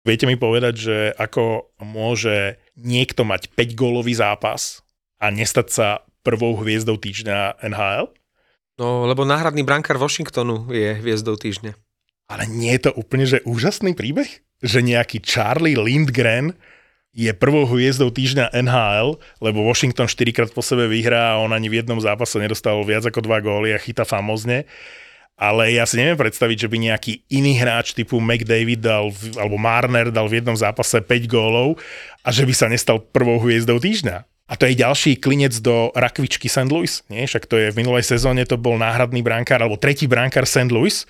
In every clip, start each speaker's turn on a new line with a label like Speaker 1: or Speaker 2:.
Speaker 1: Viete mi povedať, že ako môže niekto mať 5-gólový zápas a nestať sa prvou hviezdou týždňa NHL?
Speaker 2: No, lebo náhradný brankár Washingtonu je hviezdou týždňa.
Speaker 1: Ale nie je to úplne, že úžasný príbeh? Že nejaký Charlie Lindgren je prvou hviezdou týždňa NHL, lebo Washington 4 krát po sebe vyhrá a on ani v jednom zápase nedostal viac ako dva góly a chyta famozne ale ja si neviem predstaviť, že by nejaký iný hráč typu McDavid dal, alebo Marner dal v jednom zápase 5 gólov a že by sa nestal prvou hviezdou týždňa. A to je ďalší klinec do rakvičky St. Louis. Nie? Však to je v minulej sezóne to bol náhradný brankár, alebo tretí brankár St. Louis,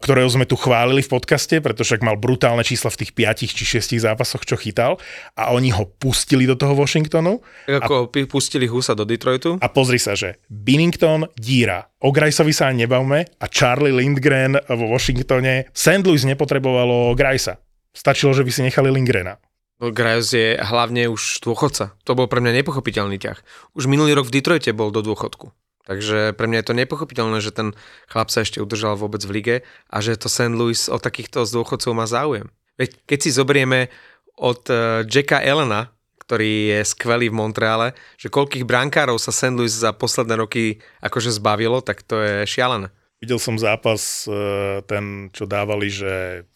Speaker 1: ktorého sme tu chválili v podcaste, pretože mal brutálne čísla v tých 5 či 6 zápasoch, čo chytal a oni ho pustili do toho Washingtonu.
Speaker 2: Ako a, pustili Husa do Detroitu.
Speaker 1: A pozri sa, že Binnington, díra, o Grajsovi sa nebavme a Charlie Lindgren vo Washingtone. St. Louis nepotrebovalo Grajsa. Stačilo, že by si nechali Lindgrena.
Speaker 2: Grajs je hlavne už dôchodca. To bol pre mňa nepochopiteľný ťah. Už minulý rok v Detroite bol do dôchodku. Takže pre mňa je to nepochopiteľné, že ten chlap sa ešte udržal vôbec v lige a že to St. Louis o takýchto z dôchodcov má záujem. Veď keď si zoberieme od uh, Jacka Elena, ktorý je skvelý v Montreale, že koľkých brankárov sa St. Louis za posledné roky akože zbavilo, tak to je šialené.
Speaker 1: Videl som zápas, e, ten, čo dávali, že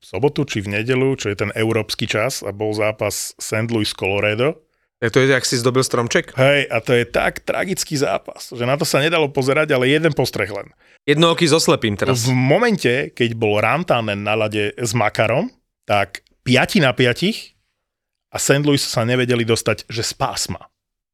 Speaker 1: v sobotu či v nedelu, čo je ten európsky čas a bol zápas St. Louis Colorado
Speaker 2: je to je, ak si zdobil stromček?
Speaker 1: Hej, a to je tak tragický zápas, že na to sa nedalo pozerať, ale jeden postreh len.
Speaker 2: Jednooký zoslepím teraz.
Speaker 1: V momente, keď bol Rantanen na lade s Makarom, tak 5 na 5 a St. Louis sa nevedeli dostať, že z pásma.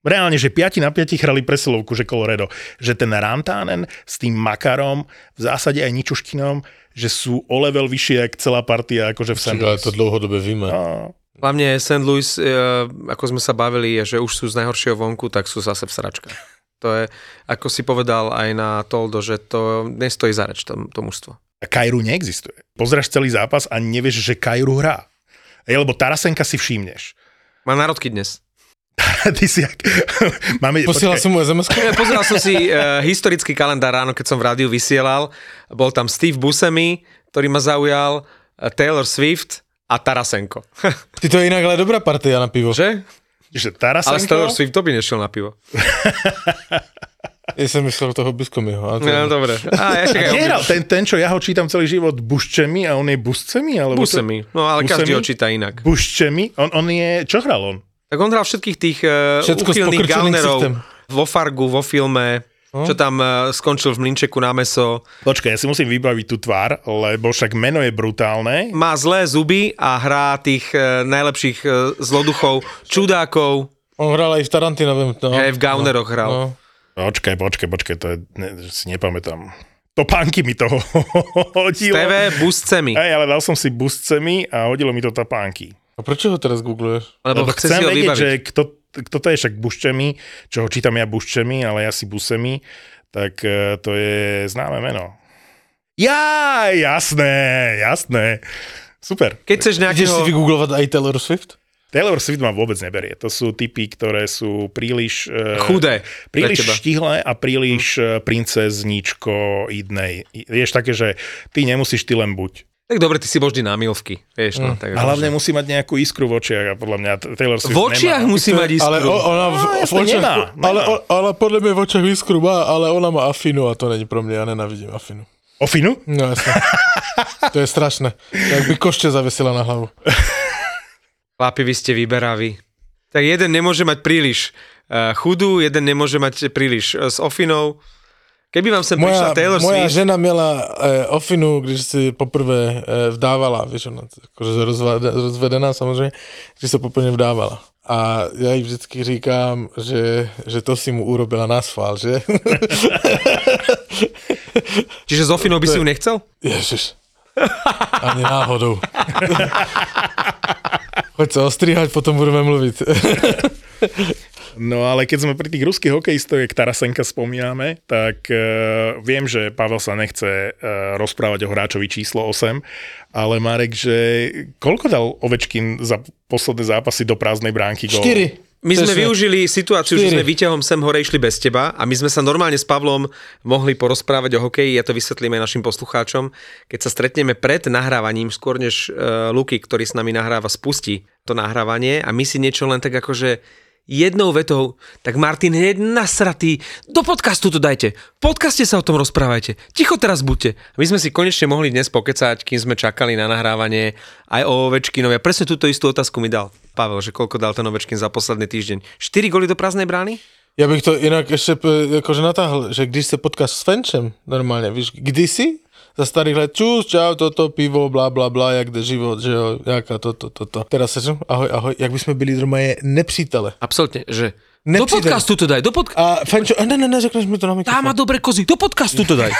Speaker 1: Reálne, že 5 na 5 hrali presilovku, že Colorado. Že ten Rantanen s tým Makarom, v zásade aj Ničuškinom, že sú o level vyššie, ako celá partia, akože v St. Louis.
Speaker 3: Ale to dlhodobé víme. No,
Speaker 2: Hlavne St. Louis, e, ako sme sa bavili, je, že už sú z najhoršieho vonku, tak sú zase v sračkách. To je, ako si povedal aj na Toldo, že to nestojí za reč, to, to mužstvo.
Speaker 1: A Kajru neexistuje. Pozráš celý zápas a nevieš, že Kajru hrá. Ej, lebo Tarasenka si všimneš.
Speaker 2: Má národky dnes.
Speaker 1: Ty si jak...
Speaker 3: Máme, Posielal som mu sms
Speaker 2: Pozeral som si uh, historický kalendár ráno, keď som v rádiu vysielal. Bol tam Steve Buscemi, ktorý ma zaujal, uh, Taylor Swift, a Tarasenko.
Speaker 3: Ty to je inak ale dobrá partia na pivo.
Speaker 2: Že?
Speaker 1: Že Tarasenko?
Speaker 2: Ale Taylor Swift to by nešiel na pivo.
Speaker 3: ja som myslel toho Biskomiho.
Speaker 2: To... No, dobre. A, ja
Speaker 1: a ten, ten, čo ja ho čítam celý život, Buščemi a on je Buscemi? Alebo
Speaker 2: Buscemi. No ale Buscemi? každý ho číta inak.
Speaker 1: Buščemi? On, on je... Čo hral on?
Speaker 2: Tak on hral všetkých tých uh, uchylných gaunerov vo Fargu, vo filme. Hm? Čo tam uh, skončil v mlinčeku na meso.
Speaker 1: Počkaj, ja si musím vybaviť tú tvár, lebo však meno je brutálne.
Speaker 2: Má zlé zuby a hrá tých uh, najlepších uh, zloduchov, čudákov.
Speaker 3: On hral aj v Tarantinovém. No.
Speaker 2: Hej, v Gauneroch no. hral. No.
Speaker 1: Počkaj, počkaj, počkaj, to je, ne, si nepamätám. Topánky mi toho hodilo.
Speaker 2: TV buscemi.
Speaker 1: Hej, ale dal som si buscemi a hodilo mi to topánky.
Speaker 3: A prečo ho teraz googluješ?
Speaker 2: Lebo, Lebo chcem
Speaker 1: vedieť,
Speaker 2: vybaviť.
Speaker 1: že kto kto to je však Buščemi, čo ho čítam ja Buščemi, ale ja si Busemi, tak e, to je známe meno. Ja, jasné, jasné. Super.
Speaker 2: Keď chceš nejakého...
Speaker 3: Ideš si vygooglovať aj Taylor Swift?
Speaker 1: Taylor Swift ma vôbec neberie. To sú typy, ktoré sú príliš...
Speaker 2: E, Chudé.
Speaker 1: Príliš štihlé a príliš hm. princezničko idnej. Vieš také, že ty nemusíš, ty len buď.
Speaker 2: Tak dobre, ty si božný na milvky, vieš, no. Mm. Tak
Speaker 1: a hlavne musí mať nejakú iskru v očiach a podľa mňa Taylor Swift
Speaker 2: V očiach
Speaker 1: nemá.
Speaker 2: musí mať iskru.
Speaker 3: Ale ona v, no, v očiach, nemá, nemá. Ale, ale podľa mňa v očiach iskru má, ale ona má afinu a to není pro mňa, ja nenávidím afinu.
Speaker 1: Ofinu?
Speaker 3: No jasne. to je strašné. Jak by košte zavesila na hlavu.
Speaker 2: Chlapi, vy ste vyberaví. Tak jeden nemôže mať príliš uh, chudú, jeden nemôže mať príliš uh, s ofinou. Keby vám sem moja, prišla Taylor
Speaker 3: moja
Speaker 2: Swift...
Speaker 3: žena měla e, ofinu, když si poprvé e, vdávala, vieš, ona akože rozvedená samozrejme, když sa poprvé vdávala. A ja jej vždycky říkám, že, že to si mu urobila na sval, že?
Speaker 2: Čiže s ofinou by si ju nechcel?
Speaker 3: Ježiš. Ani náhodou. Choď sa ostrihať, potom budeme mluviť.
Speaker 1: No ale keď sme pri tých ruských hokejistov, jak Tarasenka spomíname, tak uh, viem, že Pavel sa nechce uh, rozprávať o hráčovi číslo 8, ale Marek, že koľko dal Ovečkin za posledné zápasy do prázdnej bránky?
Speaker 3: 4.
Speaker 2: My sme využili situáciu, že
Speaker 3: Štyri.
Speaker 2: sme výťahom sem hore išli bez teba a my sme sa normálne s Pavlom mohli porozprávať o hokeji, ja to vysvetlím aj našim poslucháčom. Keď sa stretneme pred nahrávaním, skôr než uh, Luky, ktorý s nami nahráva, spustí to nahrávanie a my si niečo len tak akože jednou vetou, tak Martin hneď nasratý, do podcastu to dajte, v podcaste sa o tom rozprávajte, ticho teraz buďte. My sme si konečne mohli dnes pokecať, kým sme čakali na nahrávanie aj o Ovečkinovi a presne túto istú otázku mi dal Pavel, že koľko dal ten Ovečkin za posledný týždeň. 4 goly do prázdnej brány?
Speaker 3: Já bych to jinak ještě p- jakože natáhl, že když se potkáš s Fenčem normálně, víš, kdysi za starých let, čus, čau, toto, pivo, bla, bla, bla, jak jde život, že jo, jaká toto, toto. Teraz čo? ahoj, ahoj, jak by jsme byli normálně nepřítele.
Speaker 2: Absolutne, že do
Speaker 3: Nepřijde.
Speaker 2: podcastu to daj, do podcastu.
Speaker 3: A Fenčo, ne, ne, ne, řekneš mi to na
Speaker 2: Tá
Speaker 3: mikrofon.
Speaker 2: má dobre kozy, do podcastu to daj.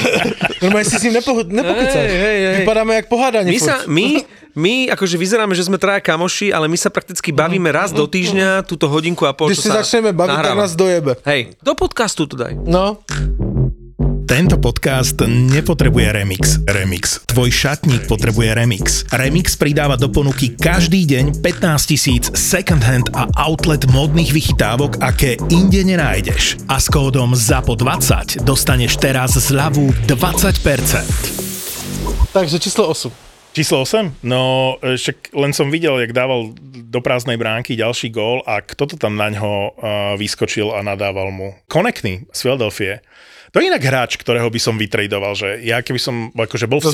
Speaker 3: Normálně si s ním nepo, nepokecáš. Vypadáme jak pohádání
Speaker 2: My, sa, my, my akože vyzeráme, že sme traja kamoši, ale my sa prakticky bavíme raz do týždňa, túto hodinku a pol,
Speaker 3: Když si
Speaker 2: sa
Speaker 3: začneme bavit, tak nás dojebe.
Speaker 2: Hej, do podcastu to daj.
Speaker 3: No,
Speaker 1: Tento podcast nepotrebuje remix. Remix. Tvoj šatník potrebuje remix. Remix pridáva do ponuky každý deň 15 tisíc second hand a outlet modných vychytávok, aké inde nenájdeš. A s kódom ZAPO20 dostaneš teraz zľavu 20%.
Speaker 3: takže číslo 8.
Speaker 1: Číslo 8? No, však len som videl, jak dával do prázdnej bránky ďalší gól a kto to tam na ňo uh, vyskočil a nadával mu. Konekný z Philadelphia. To je inak hráč, ktorého by som vytradoval, že ja keby som akože bol v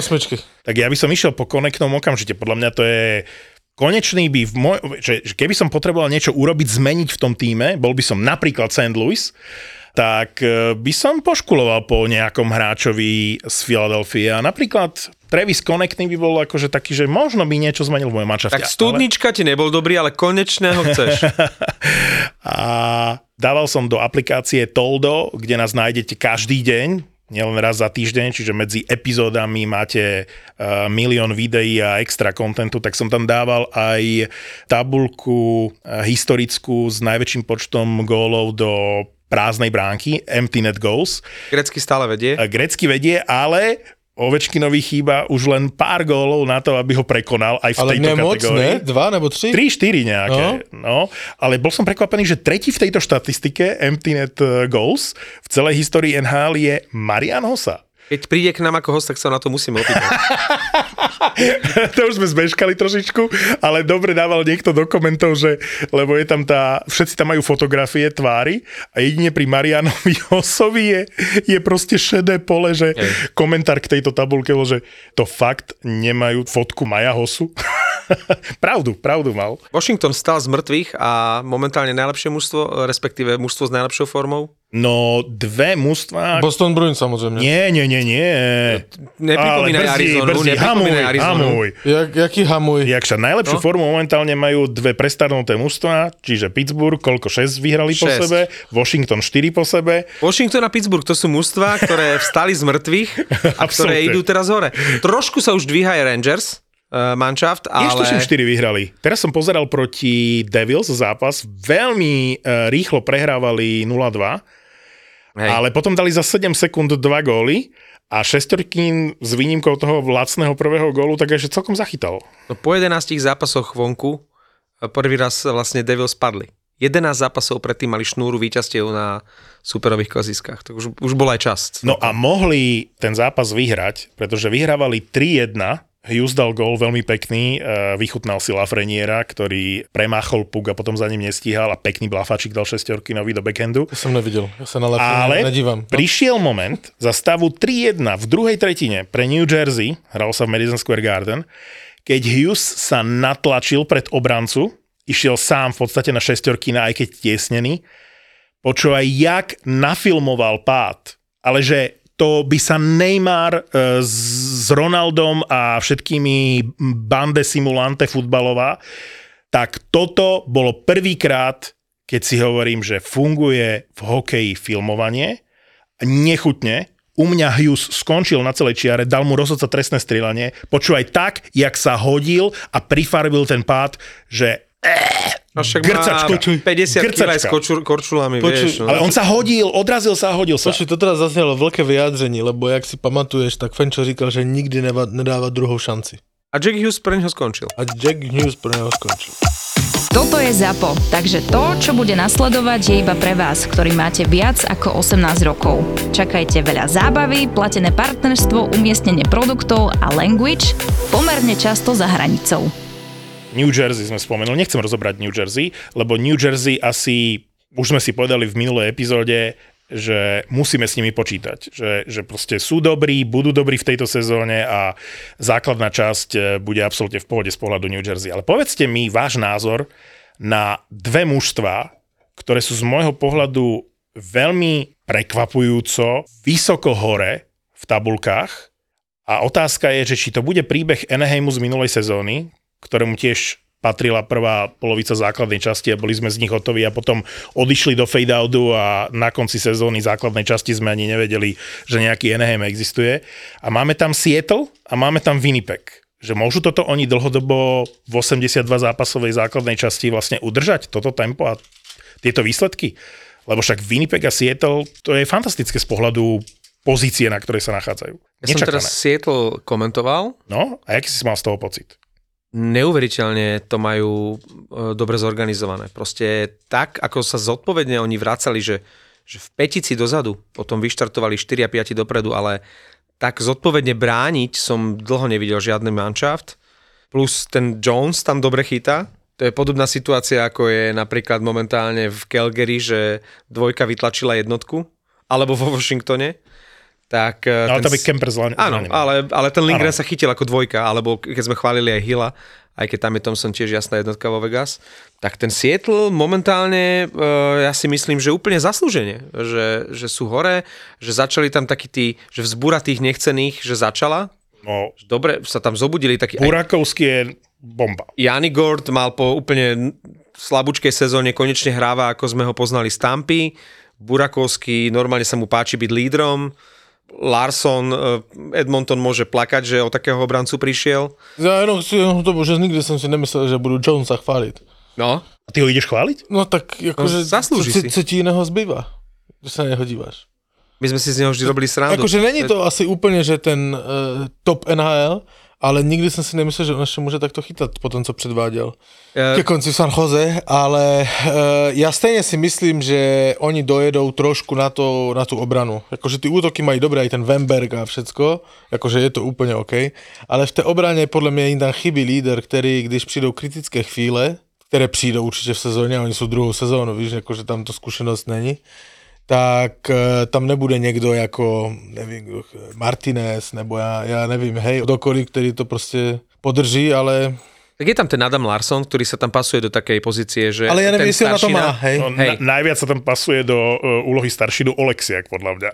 Speaker 3: osmičky.
Speaker 1: tak ja by som išiel po koneknom okamžite. Podľa mňa to je konečný by v moj, že, že keby som potreboval niečo urobiť, zmeniť v tom týme, bol by som napríklad St. Louis, tak e, by som poškuloval po nejakom hráčovi z Philadelphia. Napríklad Travis Connectný by bol akože taký, že možno by niečo zmenil v mojom manšafte.
Speaker 2: Tak studnička ti nebol dobrý, ale konečne ho chceš.
Speaker 1: A dával som do aplikácie Toldo, kde nás nájdete každý deň, nielen raz za týždeň, čiže medzi epizódami máte uh, milión videí a extra kontentu, tak som tam dával aj tabulku uh, historickú s najväčším počtom gólov do prázdnej bránky, empty net goals.
Speaker 2: Grecky stále vedie.
Speaker 1: A Grecky vedie, ale Ovečkinovi chýba už len pár gólov na to, aby ho prekonal aj v
Speaker 3: Ale
Speaker 1: tejto
Speaker 3: nemoc,
Speaker 1: kategórii.
Speaker 3: ne? Dva nebo tři?
Speaker 1: 3-4 nejaké, no. no. Ale bol som prekvapený, že tretí v tejto štatistike empty net eh, goals v celej histórii NHL je Marian Hossa.
Speaker 2: Keď príde k nám ako host, tak sa na to musíme opýtať.
Speaker 1: to už sme zbežkali trošičku, ale dobre dával niekto do komentov, že, lebo je tam tá, všetci tam majú fotografie tvári a jedine pri Marianovi Hossovi je, je proste šedé pole, že
Speaker 2: Hej.
Speaker 1: komentár k tejto tabulke bol, že to fakt nemajú fotku Maja Hosu. pravdu, pravdu mal.
Speaker 2: Washington stal z mŕtvych a momentálne najlepšie mužstvo, respektíve mužstvo s najlepšou formou.
Speaker 1: No dve mužstva,
Speaker 3: Boston Bruins samozrejme.
Speaker 1: Nie, nie, nie, nie.
Speaker 2: Nepripomínaj
Speaker 1: Ale
Speaker 2: Arizonu,
Speaker 1: hamuj,
Speaker 2: nepripomínaj Arizonu.
Speaker 1: hamuj.
Speaker 3: Jak, jaký hamuj?
Speaker 1: Jakša, najlepšiu
Speaker 2: No.
Speaker 1: formu momentálne majú dve prestarnuté mužstva, čiže Pittsburgh, koľko 6 vyhrali po
Speaker 2: Šesť.
Speaker 1: sebe, Washington 4 po sebe.
Speaker 2: Washington a Pittsburgh, to sú mužstva, ktoré vstali z mŕtvych a ktoré idú teraz hore. Trošku sa už dvíha aj Rangers, uh, manšaft,
Speaker 1: Ale... tuším 4 vyhrali. Teraz som pozeral proti Devils zápas, veľmi uh, rýchlo prehrávali 0-2,
Speaker 2: Hej.
Speaker 1: ale potom dali za 7 sekúnd 2 góly a šestorkín s výnimkou toho lacného prvého gólu, tak ešte celkom zachytal.
Speaker 2: No, po 11 zápasoch vonku eh, prvý raz vlastne Devils spadli. 11 zápasov predtým mali šnúru víťazstiev na superových koziskách. Tak už, už bol aj čas.
Speaker 1: No a mohli ten zápas vyhrať, pretože vyhrávali 3-1, Hughes dal gól veľmi pekný, eh, vychutnal si Lafreniera, ktorý premáchol puk a potom za ním nestíhal a pekný blafačik dal šestorky nový do backhandu.
Speaker 3: To som nevidel. Ja sa na Lafreniera
Speaker 1: Ale
Speaker 3: nedívam. No.
Speaker 1: prišiel moment za stavu 3-1 v druhej tretine pre New Jersey, hral sa v Madison Square Garden, keď Hughes sa natlačil pred obrancu, išiel sám v podstate na šestorky, aj keď tiesnený, počúvaj, jak nafilmoval pád, ale že to by sa Neymar e, s Ronaldom a všetkými bande simulante futbalová, tak toto bolo prvýkrát, keď si hovorím, že funguje v hokeji filmovanie, nechutne, u mňa Hughes skončil na celej čiare, dal mu rozhodca trestné strieľanie, počúvaj tak, jak sa hodil a prifarbil ten pád, že
Speaker 2: No však
Speaker 1: Grcačka.
Speaker 2: má 50 kg s kočur, korčulami,
Speaker 3: Počuj,
Speaker 2: vieš. No.
Speaker 1: ale on sa hodil, odrazil sa a hodil sa.
Speaker 3: Počuj, to teraz zaznelo veľké vyjádření, lebo jak si pamatuješ, tak Fenčo říkal, že nikdy neva, nedáva druhou šanci.
Speaker 2: A Jack Hughes pre neho skončil.
Speaker 3: A Jack Hughes pre neho skončil.
Speaker 4: Toto je ZAPO, takže to, čo bude nasledovať, je iba pre vás, ktorý máte viac ako 18 rokov. Čakajte veľa zábavy, platené partnerstvo, umiestnenie produktov a language pomerne často za hranicou.
Speaker 1: New Jersey sme spomenuli, nechcem rozobrať New Jersey, lebo New Jersey asi, už sme si povedali v minulej epizóde, že musíme s nimi počítať. Že, že proste sú dobrí, budú dobrí v tejto sezóne a základná časť eh, bude absolútne v pohode z pohľadu New Jersey. Ale povedzte mi váš názor na dve mužstva, ktoré sú z môjho pohľadu veľmi prekvapujúco vysoko hore v tabulkách a otázka je, že či to bude príbeh Anaheimu z minulej sezóny, ktorému tiež patrila prvá polovica základnej časti a boli sme z nich hotoví a potom odišli do fade-outu a na konci sezóny základnej časti sme ani nevedeli, že nejaký Anaheim existuje. A máme tam Seattle a máme tam Winnipeg. Že môžu toto oni dlhodobo v 82 zápasovej základnej časti vlastne udržať, toto tempo a tieto výsledky? Lebo však Winnipeg a Seattle, to je fantastické z pohľadu pozície, na ktorej sa nachádzajú.
Speaker 2: Ja som teraz Seattle komentoval.
Speaker 1: No, a aký si mal z toho pocit?
Speaker 2: Neuveriteľne to majú e, dobre zorganizované. Proste tak, ako sa zodpovedne oni vracali, že, že v petici dozadu, potom vyštartovali 4 a 5 dopredu, ale tak zodpovedne brániť som dlho nevidel žiadny manšaft. Plus ten Jones tam dobre chytá. To je podobná situácia, ako je napríklad momentálne v Calgary, že dvojka vytlačila jednotku, alebo vo Washingtone tak...
Speaker 1: Eh, no, ale to by Kemper zlan-
Speaker 2: Áno, ale, ale ten Lindgren sa chytil ako dvojka, alebo keď sme chválili aj Hilla, aj keď tam je Thompson tiež jasná jednotka vo Vegas, tak ten Seattle momentálne, uh, ja si myslím, že úplne zaslúženie, že, že sú hore, že začali tam takí tí, že vzbúra tých nechcených, že začala. No, Dobre, sa tam zobudili takí...
Speaker 1: Burakovský je bomba.
Speaker 2: Jani Gord mal po úplne slabúčkej sezóne konečne hráva, ako sme ho poznali z Tampy. Burakovský, normálne sa mu páči byť lídrom. Larson, eh, Edmonton môže plakať, že o takého obrancu prišiel.
Speaker 3: Ja jenom si jenom to, že nikdy som si nemyslel, že budú Jonesa chváliť.
Speaker 2: No.
Speaker 1: A ty ho ideš chváliť?
Speaker 3: No tak akože,
Speaker 2: no, zaslúži
Speaker 3: co,
Speaker 2: si.
Speaker 3: co ti iného zbýva? Že sa neho díváš.
Speaker 2: My sme si z neho vždy robili srandu.
Speaker 3: Akože není to asi úplne, že ten uh, top NHL, ale nikdy som si nemyslel, že on ešte môže takto chytať po tom, co předváděl. Uh, Ke konci San Jose, ale uh, ja stejne si myslím, že oni dojedou trošku na, to, na tú obranu. Akože ty útoky mají dobré, aj ten Wemberg a všecko, akože je to úplne OK, ale v té obrane podle mě jim tam chybí líder, který, když přijdou kritické chvíle, které přijdou určitě v sezóně, oni jsou druhou sezónu, víš, akože tam to zkušenost není, tak e, tam nebude někdo jako, nevím, Martinez, nebo já, já nevím, hej, kdokoliv, který to prostě podrží, ale
Speaker 2: tak je tam ten Adam Larson, ktorý sa tam pasuje do takej pozície, že...
Speaker 3: Ale ja neviem,
Speaker 2: si
Speaker 3: na to má, hej.
Speaker 1: No, hej. Na, najviac sa tam pasuje do uh, úlohy staršinu Oleksiak, podľa mňa.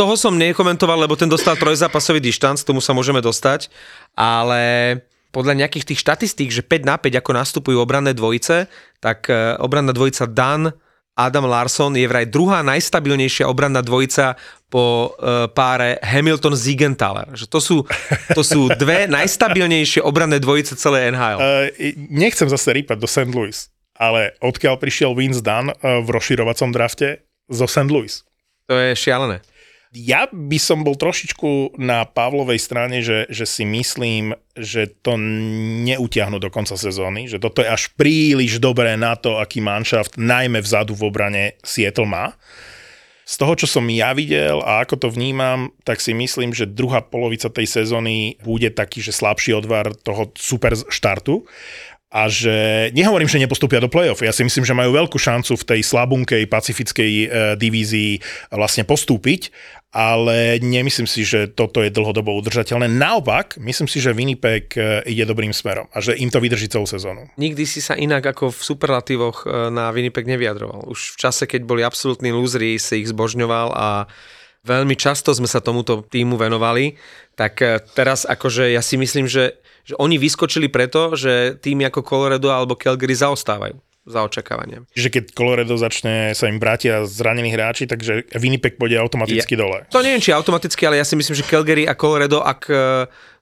Speaker 2: Toho som nekomentoval, lebo ten dostal trojzápasový dištanc, tomu sa môžeme dostať, ale podľa nejakých tých štatistík, že 5 na 5 ako nastupujú obranné dvojice, tak uh, obranná dvojica Dan, Adam Larson je vraj druhá najstabilnejšia obranná dvojica po uh, páre Hamilton-Ziegenthaler. Že to, sú, to sú dve najstabilnejšie obranné dvojice celé NHL. Uh,
Speaker 1: e, nechcem zase rýpať do St. Louis, ale odkiaľ prišiel Vince Dunn uh, v rozširovacom drafte zo St. Louis.
Speaker 2: To je šialené
Speaker 1: ja by som bol trošičku na Pavlovej strane, že, že si myslím, že to neutiahnu do konca sezóny, že toto je až príliš dobré na to, aký manšaft najmä vzadu v obrane Seattle má. Z toho, čo som ja videl a ako to vnímam, tak si myslím, že druhá polovica tej sezóny bude taký, že slabší odvar toho super štartu a že nehovorím, že nepostupia do play-off. Ja si myslím, že majú veľkú šancu v tej slabunkej pacifickej e, divízii vlastne postúpiť, ale nemyslím si, že toto je dlhodobo udržateľné. Naopak, myslím si, že Winnipeg e, ide dobrým smerom a že im to vydrží celú sezónu.
Speaker 2: Nikdy si sa inak ako v superlatívoch e, na Winnipeg nevyjadroval. Už v čase, keď boli absolútni lúzri, si ich zbožňoval a veľmi často sme sa tomuto týmu venovali, tak e, teraz akože ja si myslím, že že oni vyskočili preto, že týmy ako Colorado alebo Calgary zaostávajú za očakávaniami.
Speaker 1: Že keď Colorado začne sa im vrátia zranení hráči, takže Winnipeg pôjde automaticky
Speaker 2: je,
Speaker 1: dole.
Speaker 2: To neviem, či automaticky, ale ja si myslím, že Calgary a Colorado, ak e,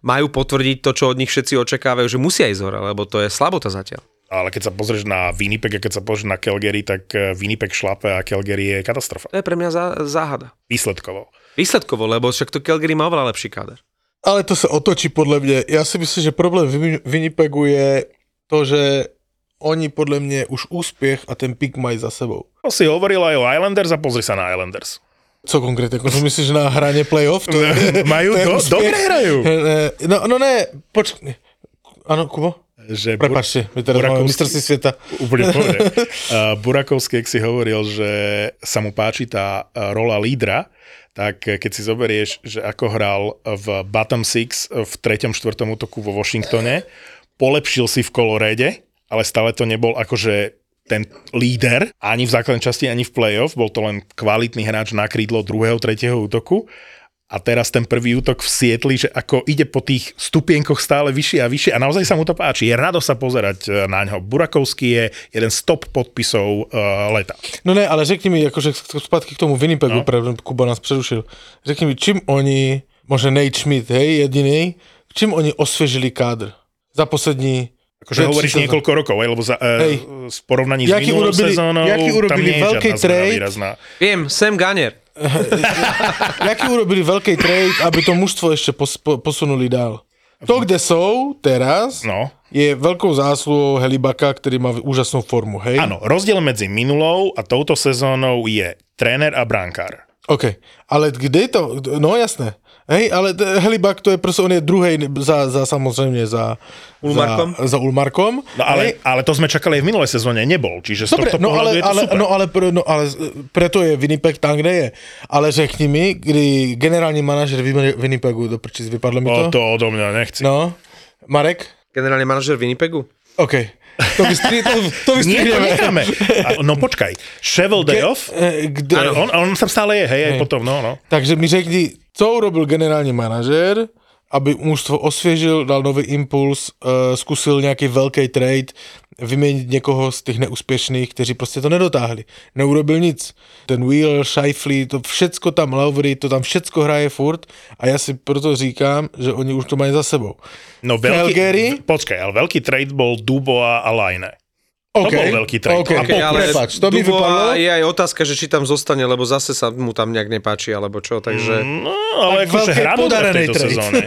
Speaker 2: majú potvrdiť to, čo od nich všetci očakávajú, že musia ísť hore, lebo to je slabota zatiaľ.
Speaker 1: Ale keď sa pozrieš na Winnipeg a keď sa pozrieš na Calgary, tak e, Winnipeg šlape a Calgary je katastrofa.
Speaker 2: To je pre mňa záhada.
Speaker 1: Výsledkovo.
Speaker 2: Výsledkovo, lebo však to Calgary má oveľa lepší káder.
Speaker 3: Ale to sa otočí podľa mňa. Ja si myslím, že problém Winnipegu je to, že oni podle mě už úspěch a ten pik mají za sebou.
Speaker 1: To si hovoril aj o Islanders a pozri sa na Islanders.
Speaker 3: Co konkrétně, jako to myslíš na hraně playoff? To je,
Speaker 1: Majú
Speaker 3: to je
Speaker 1: do,
Speaker 3: úspěch?
Speaker 1: dobre hrajú.
Speaker 3: Eh, No, no ne, počkej. Ano, Kubo?
Speaker 1: Že
Speaker 3: Prepačte, my teraz
Speaker 1: Burakovský-
Speaker 3: mistrovství světa.
Speaker 1: Úplne. Uh, Burakovský, ak si hovoril, že sa mu páči tá uh, rola lídra, tak eh, keď si zoberieš, že ako hral v bottom six v treťom, štvrtom útoku vo Washingtone, polepšil si v kolorede, ale stále to nebol akože ten líder, ani v základnej časti, ani v playoff, bol to len kvalitný hráč na krídlo druhého, tretieho útoku. A teraz ten prvý útok v Sietli, že ako ide po tých stupienkoch stále vyššie a vyššie a naozaj sa mu to páči. Je rado sa pozerať e, na ňo. Burakovský je jeden z top podpisov uh, leta.
Speaker 3: No ne, ale řekni mi, jakože zpátky k tomu Winnipegu, no. Kuba nás přerušil. Řekni mi, čím oni, možná Nate Schmidt, hej, jediný, čím oni osvěžili kádr za poslední
Speaker 1: Akože
Speaker 3: dve,
Speaker 1: hovoríš niekoľko rokov, hej, lebo za,
Speaker 3: Hej.
Speaker 1: uh, v porovnaní s
Speaker 3: Jaký
Speaker 1: minulou
Speaker 3: urobili-
Speaker 1: sezónou
Speaker 3: jaký
Speaker 1: tam
Speaker 3: urobili
Speaker 1: nie je
Speaker 3: veľký trade?
Speaker 1: výrazná.
Speaker 2: Viem, Sam Gunner.
Speaker 3: Jaký urobili veľký trade, aby to mužstvo ešte pos, po, posunuli dál? To, kde sú teraz,
Speaker 1: No,
Speaker 3: je veľkou zásluhou Helibaka, ktorý má úžasnú formu, hej?
Speaker 1: áno, rozdiel medzi minulou a touto sezónou je tréner a brankár.
Speaker 3: OK, ale kde to, no jasné, hej, ale t- Helibak to je proste, on je druhej za, za samozrejme za
Speaker 2: Ulmarkom?
Speaker 3: Za, za Ulmarkom.
Speaker 1: No ale, ale to sme čakali aj v minulej sezóne, nebol. Čiže z
Speaker 3: Dobre,
Speaker 1: tohto
Speaker 3: no ale,
Speaker 1: je to
Speaker 3: ale,
Speaker 1: super.
Speaker 3: no, ale, no ale preto je Winnipeg tam, kde je. Ale řekni mi, kdy generální manažer Win- Winnipegu, do prčíc, vypadlo mi
Speaker 1: O,
Speaker 3: to?
Speaker 1: to odo mňa nechci.
Speaker 3: No, Marek?
Speaker 2: Generálny manažer Winnipegu.
Speaker 3: OK. To, vystri, to, to
Speaker 1: Nie, to
Speaker 3: vystrihneme.
Speaker 1: necháme. A- No počkaj, Shovel Day Off,
Speaker 3: Eh, kde,
Speaker 1: on, on tam stále je, hej, aj potom, no, no.
Speaker 3: Takže mi řekni, co urobil generální manažer, aby mužstvo osvěžil, dal nový impuls, uh, zkusil nějaký velký trade, vyměnit někoho z těch neúspěšných, kteří prostě to nedotáhli. Neurobil nic. Ten Wheel, Scheifly, to všecko tam, Lauvry, to tam všecko hraje furt a já si proto říkám, že oni už to mají za sebou.
Speaker 1: No veľký,
Speaker 3: Calgary?
Speaker 1: v- počkaj, ale veľký trade bol Dubois a Line. To bol veľký trade.
Speaker 3: Okay. Okay, ale prepač, to
Speaker 2: Dubo
Speaker 3: vypadlo.
Speaker 2: je aj otázka, že či tam zostane, lebo zase sa mu tam nejak nepáči, alebo čo, takže...
Speaker 1: No, ale
Speaker 3: Tak
Speaker 1: akože hrá dobre v
Speaker 3: podarenej
Speaker 1: tejto
Speaker 3: trade.
Speaker 1: sezóne.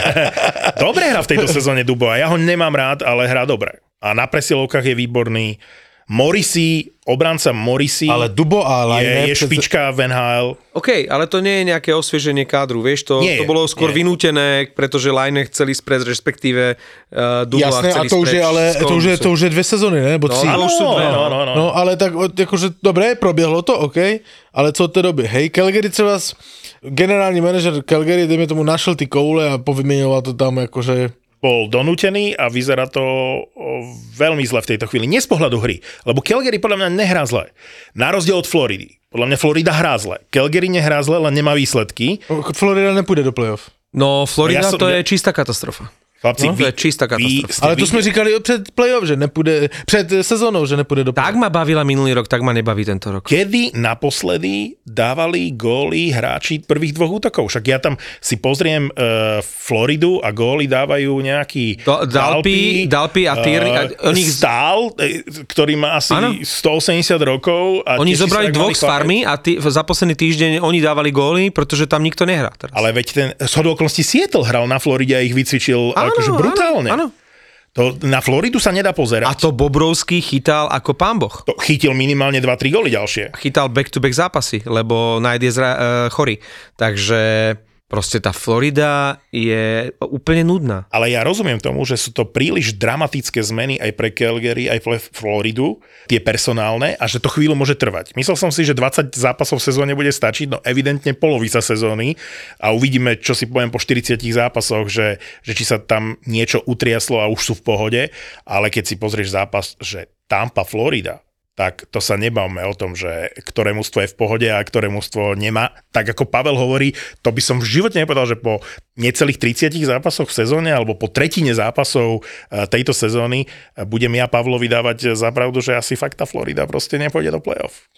Speaker 1: dobre hrá v tejto sezóne Dubo a ja ho nemám rád, ale hrá dobre. A na presilovkách je výborný. Morrissey, obranca Morrissey
Speaker 3: Ale Dubo a
Speaker 1: je, je špička v NHL.
Speaker 2: OK, ale to nie je nejaké osvieženie kádru, vieš, to,
Speaker 1: Nie,
Speaker 2: to bolo skôr
Speaker 1: nie.
Speaker 2: vynútené, pretože Line chceli spreť, respektíve uh, Dubois
Speaker 3: Jasné, a to už je, ale to už je, to už je dve sezóny, ne? Nebo
Speaker 2: No,
Speaker 3: tři.
Speaker 2: ale už sú dve,
Speaker 1: no, no, no.
Speaker 3: No, ale tak akože, dobre, proběhlo to, OK, ale co od té doby? Hej, Calgary třeba, generální manažer Calgary, dejme tomu, našel ty koule a povyměňoval to tam akože...
Speaker 1: bol donútený a vyzerá to veľmi zle v tejto chvíli. Nie z pohľadu hry, lebo Calgary podľa mňa nehrá zle. Na rozdiel od Floridy. Podľa mňa Florida hrá zle. Calgary nehrá zle, len nemá výsledky.
Speaker 3: Florida nepůjde do playoff.
Speaker 2: No, Florida
Speaker 1: Ja som-
Speaker 2: to
Speaker 1: ja-
Speaker 2: je čistá katastrofa.
Speaker 1: Chlapci,
Speaker 2: No, to je čistá katastrofa.
Speaker 3: Ale to jsme říkali před playoff, že nepůjde, před sezónou, že nepůjde do
Speaker 2: Tak
Speaker 3: playoff.
Speaker 2: ma bavila minulý rok, tak ma nebaví tento rok.
Speaker 1: Kedy naposledy dávali góly hráči prvých dvoch útokov? Však ja tam si pozriem uh, Floridu a góly dávajú nejaký
Speaker 2: To- Dalpi- Dalpi a Tierney, a oni ich-
Speaker 1: Stál, eh, ktorý má asi
Speaker 2: Áno.
Speaker 1: 180 rokov. A
Speaker 2: Oni zobrali dvoch z farmy a tý, za posledný týždeň oni dávali góly, pretože tam nikto nehrá teraz.
Speaker 1: Ale veď ten shodou okolností Seattle hral na Floride a ich vycvičil
Speaker 2: Áno,
Speaker 1: akože brutálne.
Speaker 2: Áno, áno.
Speaker 1: To, na Floridu sa nedá pozerať.
Speaker 2: A to Bobrovský chytal ako pán boh.
Speaker 1: to chytil minimálne 2-3 góly ďalšie.
Speaker 2: Chytal back-to-back zápasy, lebo Knight je zra- uh, chorý. Takže proste tá Florida je úplne nudná.
Speaker 1: Ale ja rozumiem tomu, že sú to príliš dramatické zmeny aj pre Calgary, aj pre Floridu, tie personálne, a že to chvíľu môže trvať. Myslel som si, že 20 zápasov v sezóne bude stačiť, no evidentne polovica sezóny a uvidíme, čo si poviem po 40 zápasoch, že, že či sa tam niečo utriaslo a už sú v pohode, ale keď si pozrieš zápas, že Tampa, Florida, tak to sa nebavme o tom, že ktoré mužstvo je v pohode a ktoré mužstvo nemá. Tak ako Pavel hovorí, to by som v živote nepovedal, že po necelých 30 zápasoch v sezóne alebo po tretine zápasov eh, tejto sezóny eh, budem ja Pavlovi dávať za pravdu, že asi fakt tá Florida proste nepôjde do play-off.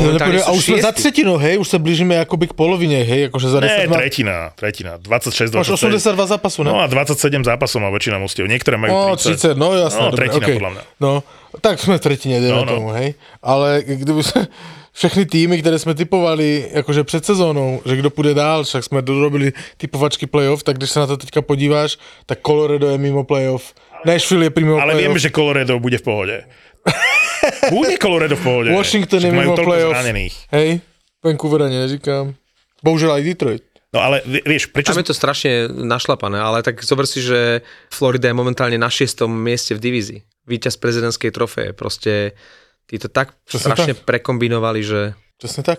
Speaker 3: No, nepůjde, a už jsme za
Speaker 2: šiesti.
Speaker 3: třetinou, hej, už se blížíme jakoby k polovině, hej, jakože za
Speaker 1: Ne,
Speaker 3: 10 má,
Speaker 1: tretina, tretina. 26,
Speaker 3: máš
Speaker 1: 27.
Speaker 3: 82 zápasů, ne?
Speaker 1: No a 27 zápasov má väčšina mustiev. Niektoré majú
Speaker 3: No,
Speaker 1: 30.
Speaker 3: 30, no jasné,
Speaker 1: No,
Speaker 3: dobre,
Speaker 1: tretina
Speaker 3: okej.
Speaker 1: podľa mňa.
Speaker 3: No, tak tretině, dejme
Speaker 1: No, no.
Speaker 3: tomu, hej. Ale kdyby se, všechny týmy, které jsme typovali jakože před sezónou, že kdo půjde dál, však jsme dorobili typovačky playoff, tak když se na to teďka podíváš, tak Colorado je mimo playoff, Nashville je mimo
Speaker 1: Ale
Speaker 3: playoff.
Speaker 1: že Colorado bude v pohode. Bude Colorado v pohode.
Speaker 3: Washington je mimo playoff.
Speaker 1: zranených.
Speaker 3: Hej, Vancouver ani neříkam. Bohužiaľ aj Detroit.
Speaker 1: No ale vie- vieš, prečo...
Speaker 2: Tam je to strašne našlapané, ale tak zober si, že Florida je momentálne na šiestom mieste v divízii. Výťaz prezidentskej trofeje. Proste tí to tak
Speaker 3: Presne
Speaker 2: strašne prekombinovali, že...
Speaker 3: Časne tak.